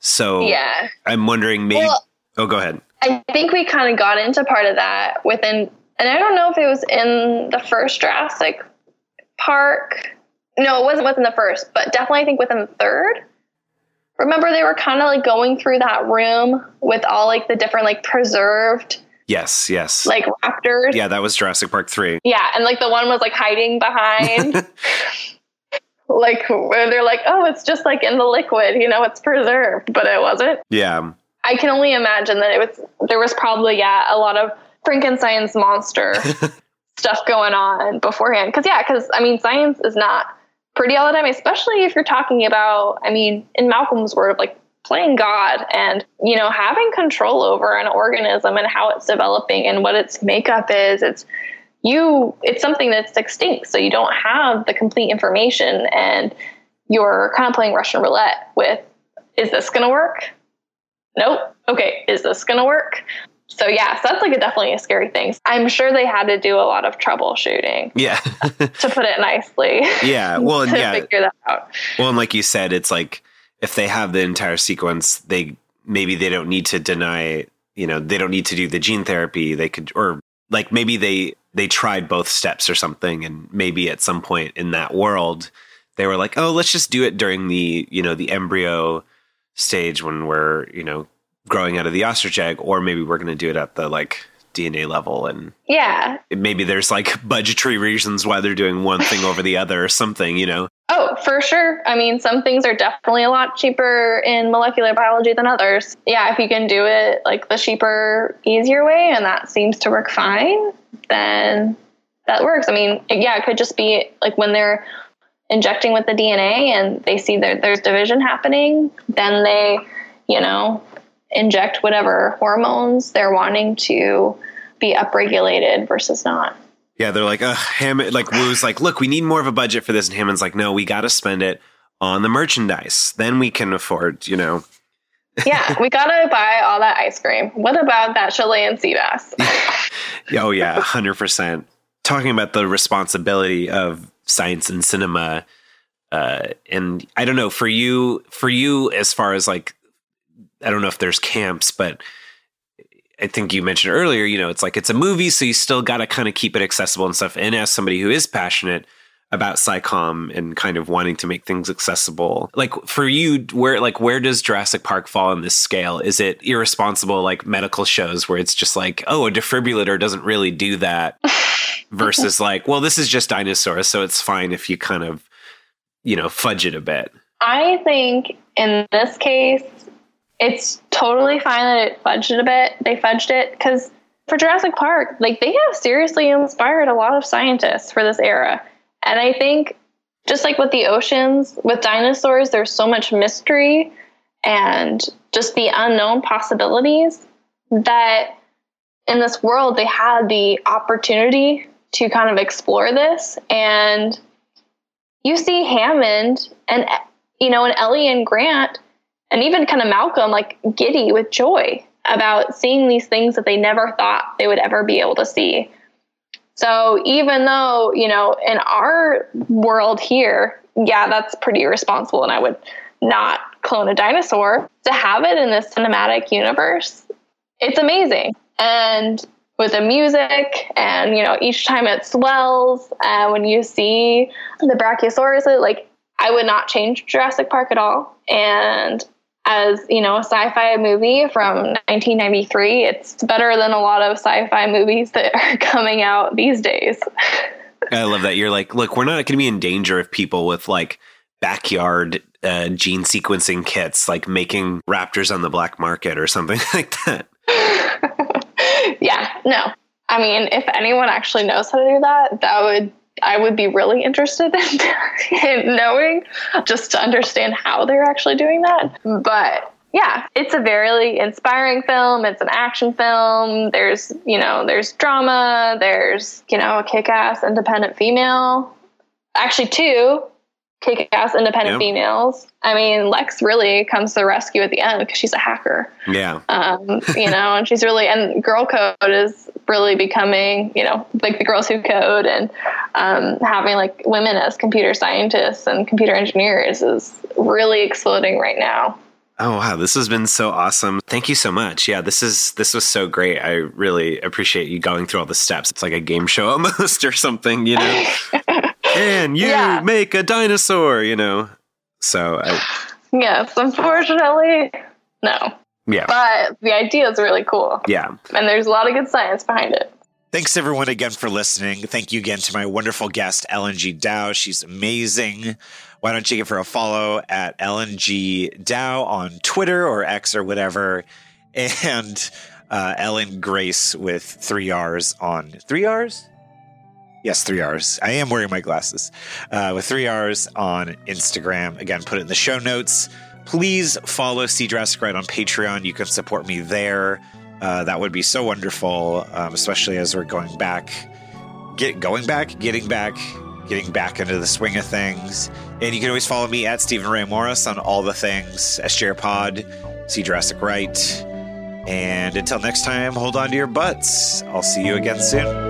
so Yeah. I'm wondering maybe. Well- oh, go ahead. I think we kind of got into part of that within, and I don't know if it was in the first Jurassic Park. No, it wasn't within the first, but definitely I think within the third. Remember, they were kind of like going through that room with all like the different like preserved Yes, yes. like raptors. yeah, that was Jurassic Park three. Yeah, and like the one was like hiding behind, like where they're like, oh, it's just like in the liquid, you know, it's preserved, but it wasn't. Yeah, I can only imagine that it was there was probably yeah a lot of Frankenstein's monster stuff going on beforehand. Because yeah, because I mean science is not pretty all the time, especially if you're talking about I mean in Malcolm's word of like playing God and you know having control over an organism and how it's developing and what its makeup is. It's you it's something that's extinct, so you don't have the complete information and you're kind of playing Russian roulette with is this going to work? nope. Okay, is this going to work? So yeah, so that's like a definitely a scary thing. I'm sure they had to do a lot of troubleshooting yeah, to put it nicely. yeah. Well, and yeah. figure that out. Well, and like you said, it's like if they have the entire sequence, they maybe they don't need to deny. You know, they don't need to do the gene therapy. They could, or like maybe they they tried both steps or something, and maybe at some point in that world, they were like, oh, let's just do it during the you know the embryo stage when we're you know growing out of the ostrich egg, or maybe we're going to do it at the like DNA level and Yeah. maybe there's like budgetary reasons why they're doing one thing over the other or something, you know? Oh, for sure. I mean, some things are definitely a lot cheaper in molecular biology than others. Yeah, if you can do it like the cheaper, easier way, and that seems to work fine, then that works. I mean, yeah, it could just be like when they're injecting with the DNA and they see that there's division happening, then they, you know, inject whatever hormones they're wanting to be upregulated versus not. Yeah, they're like, uh, Hammond, like Wu's like, look, we need more of a budget for this. And Hammond's like, no, we got to spend it on the merchandise. Then we can afford, you know. Yeah, we gotta buy all that ice cream. What about that Chilean sea bass? Oh, yeah, 100%. Talking about the responsibility of science and cinema. Uh, and I don't know, for you, for you, as far as like, I don't know if there's camps, but I think you mentioned earlier, you know, it's like it's a movie, so you still got to kind of keep it accessible and stuff. And as somebody who is passionate about SciComm and kind of wanting to make things accessible, like for you, where like where does Jurassic Park fall on this scale? Is it irresponsible like medical shows where it's just like, oh, a defibrillator doesn't really do that, versus like, well, this is just dinosaurs, so it's fine if you kind of, you know, fudge it a bit. I think in this case, it's totally fine that it fudged it a bit. They fudged it because for Jurassic Park, like they have seriously inspired a lot of scientists for this era. And I think just like with the oceans, with dinosaurs, there's so much mystery and just the unknown possibilities that in this world they had the opportunity to kind of explore this and you see Hammond and you know and Ellie and Grant and even kind of Malcolm like giddy with joy about seeing these things that they never thought they would ever be able to see. So even though, you know, in our world here, yeah, that's pretty irresponsible and I would not clone a dinosaur, to have it in this cinematic universe, it's amazing. And with the music and you know each time it swells and when you see the brachiosaurus like i would not change jurassic park at all and as you know a sci-fi movie from 1993 it's better than a lot of sci-fi movies that are coming out these days. I love that. You're like look we're not going to be in danger of people with like backyard uh, gene sequencing kits like making raptors on the black market or something like that. Yeah, no. I mean, if anyone actually knows how to do that, that would I would be really interested in, in knowing just to understand how they're actually doing that. But yeah, it's a very inspiring film. It's an action film. There's, you know, there's drama. There's, you know, a kick-ass independent female. Actually, two kick-ass independent yep. females. I mean, Lex really comes to the rescue at the end because she's a hacker. Yeah. Um, you know, and she's really and Girl Code is really becoming, you know, like the girls who code and um, having like women as computer scientists and computer engineers is really exploding right now. Oh wow, this has been so awesome. Thank you so much. Yeah, this is this was so great. I really appreciate you going through all the steps. It's like a game show almost or something, you know. Can you yeah. make a dinosaur, you know? So I, Yes, unfortunately, no. Yeah. But the idea is really cool. Yeah. And there's a lot of good science behind it. Thanks everyone again for listening. Thank you again to my wonderful guest, Ellen G. Dow. She's amazing. Why don't you give her a follow at Ellen G. Dow on Twitter or X or whatever. And uh, Ellen Grace with three R's on three R's? Yes, three R's. I am wearing my glasses. Uh, with three R's on Instagram. Again, put it in the show notes. Please follow See Jurassic Right on Patreon. You can support me there. Uh, that would be so wonderful, um, especially as we're going back, get going back, getting back, getting back into the swing of things. And you can always follow me at Steven Ray Morris on all the things, SJR Pod, See Jurassic Right. And until next time, hold on to your butts. I'll see you again soon.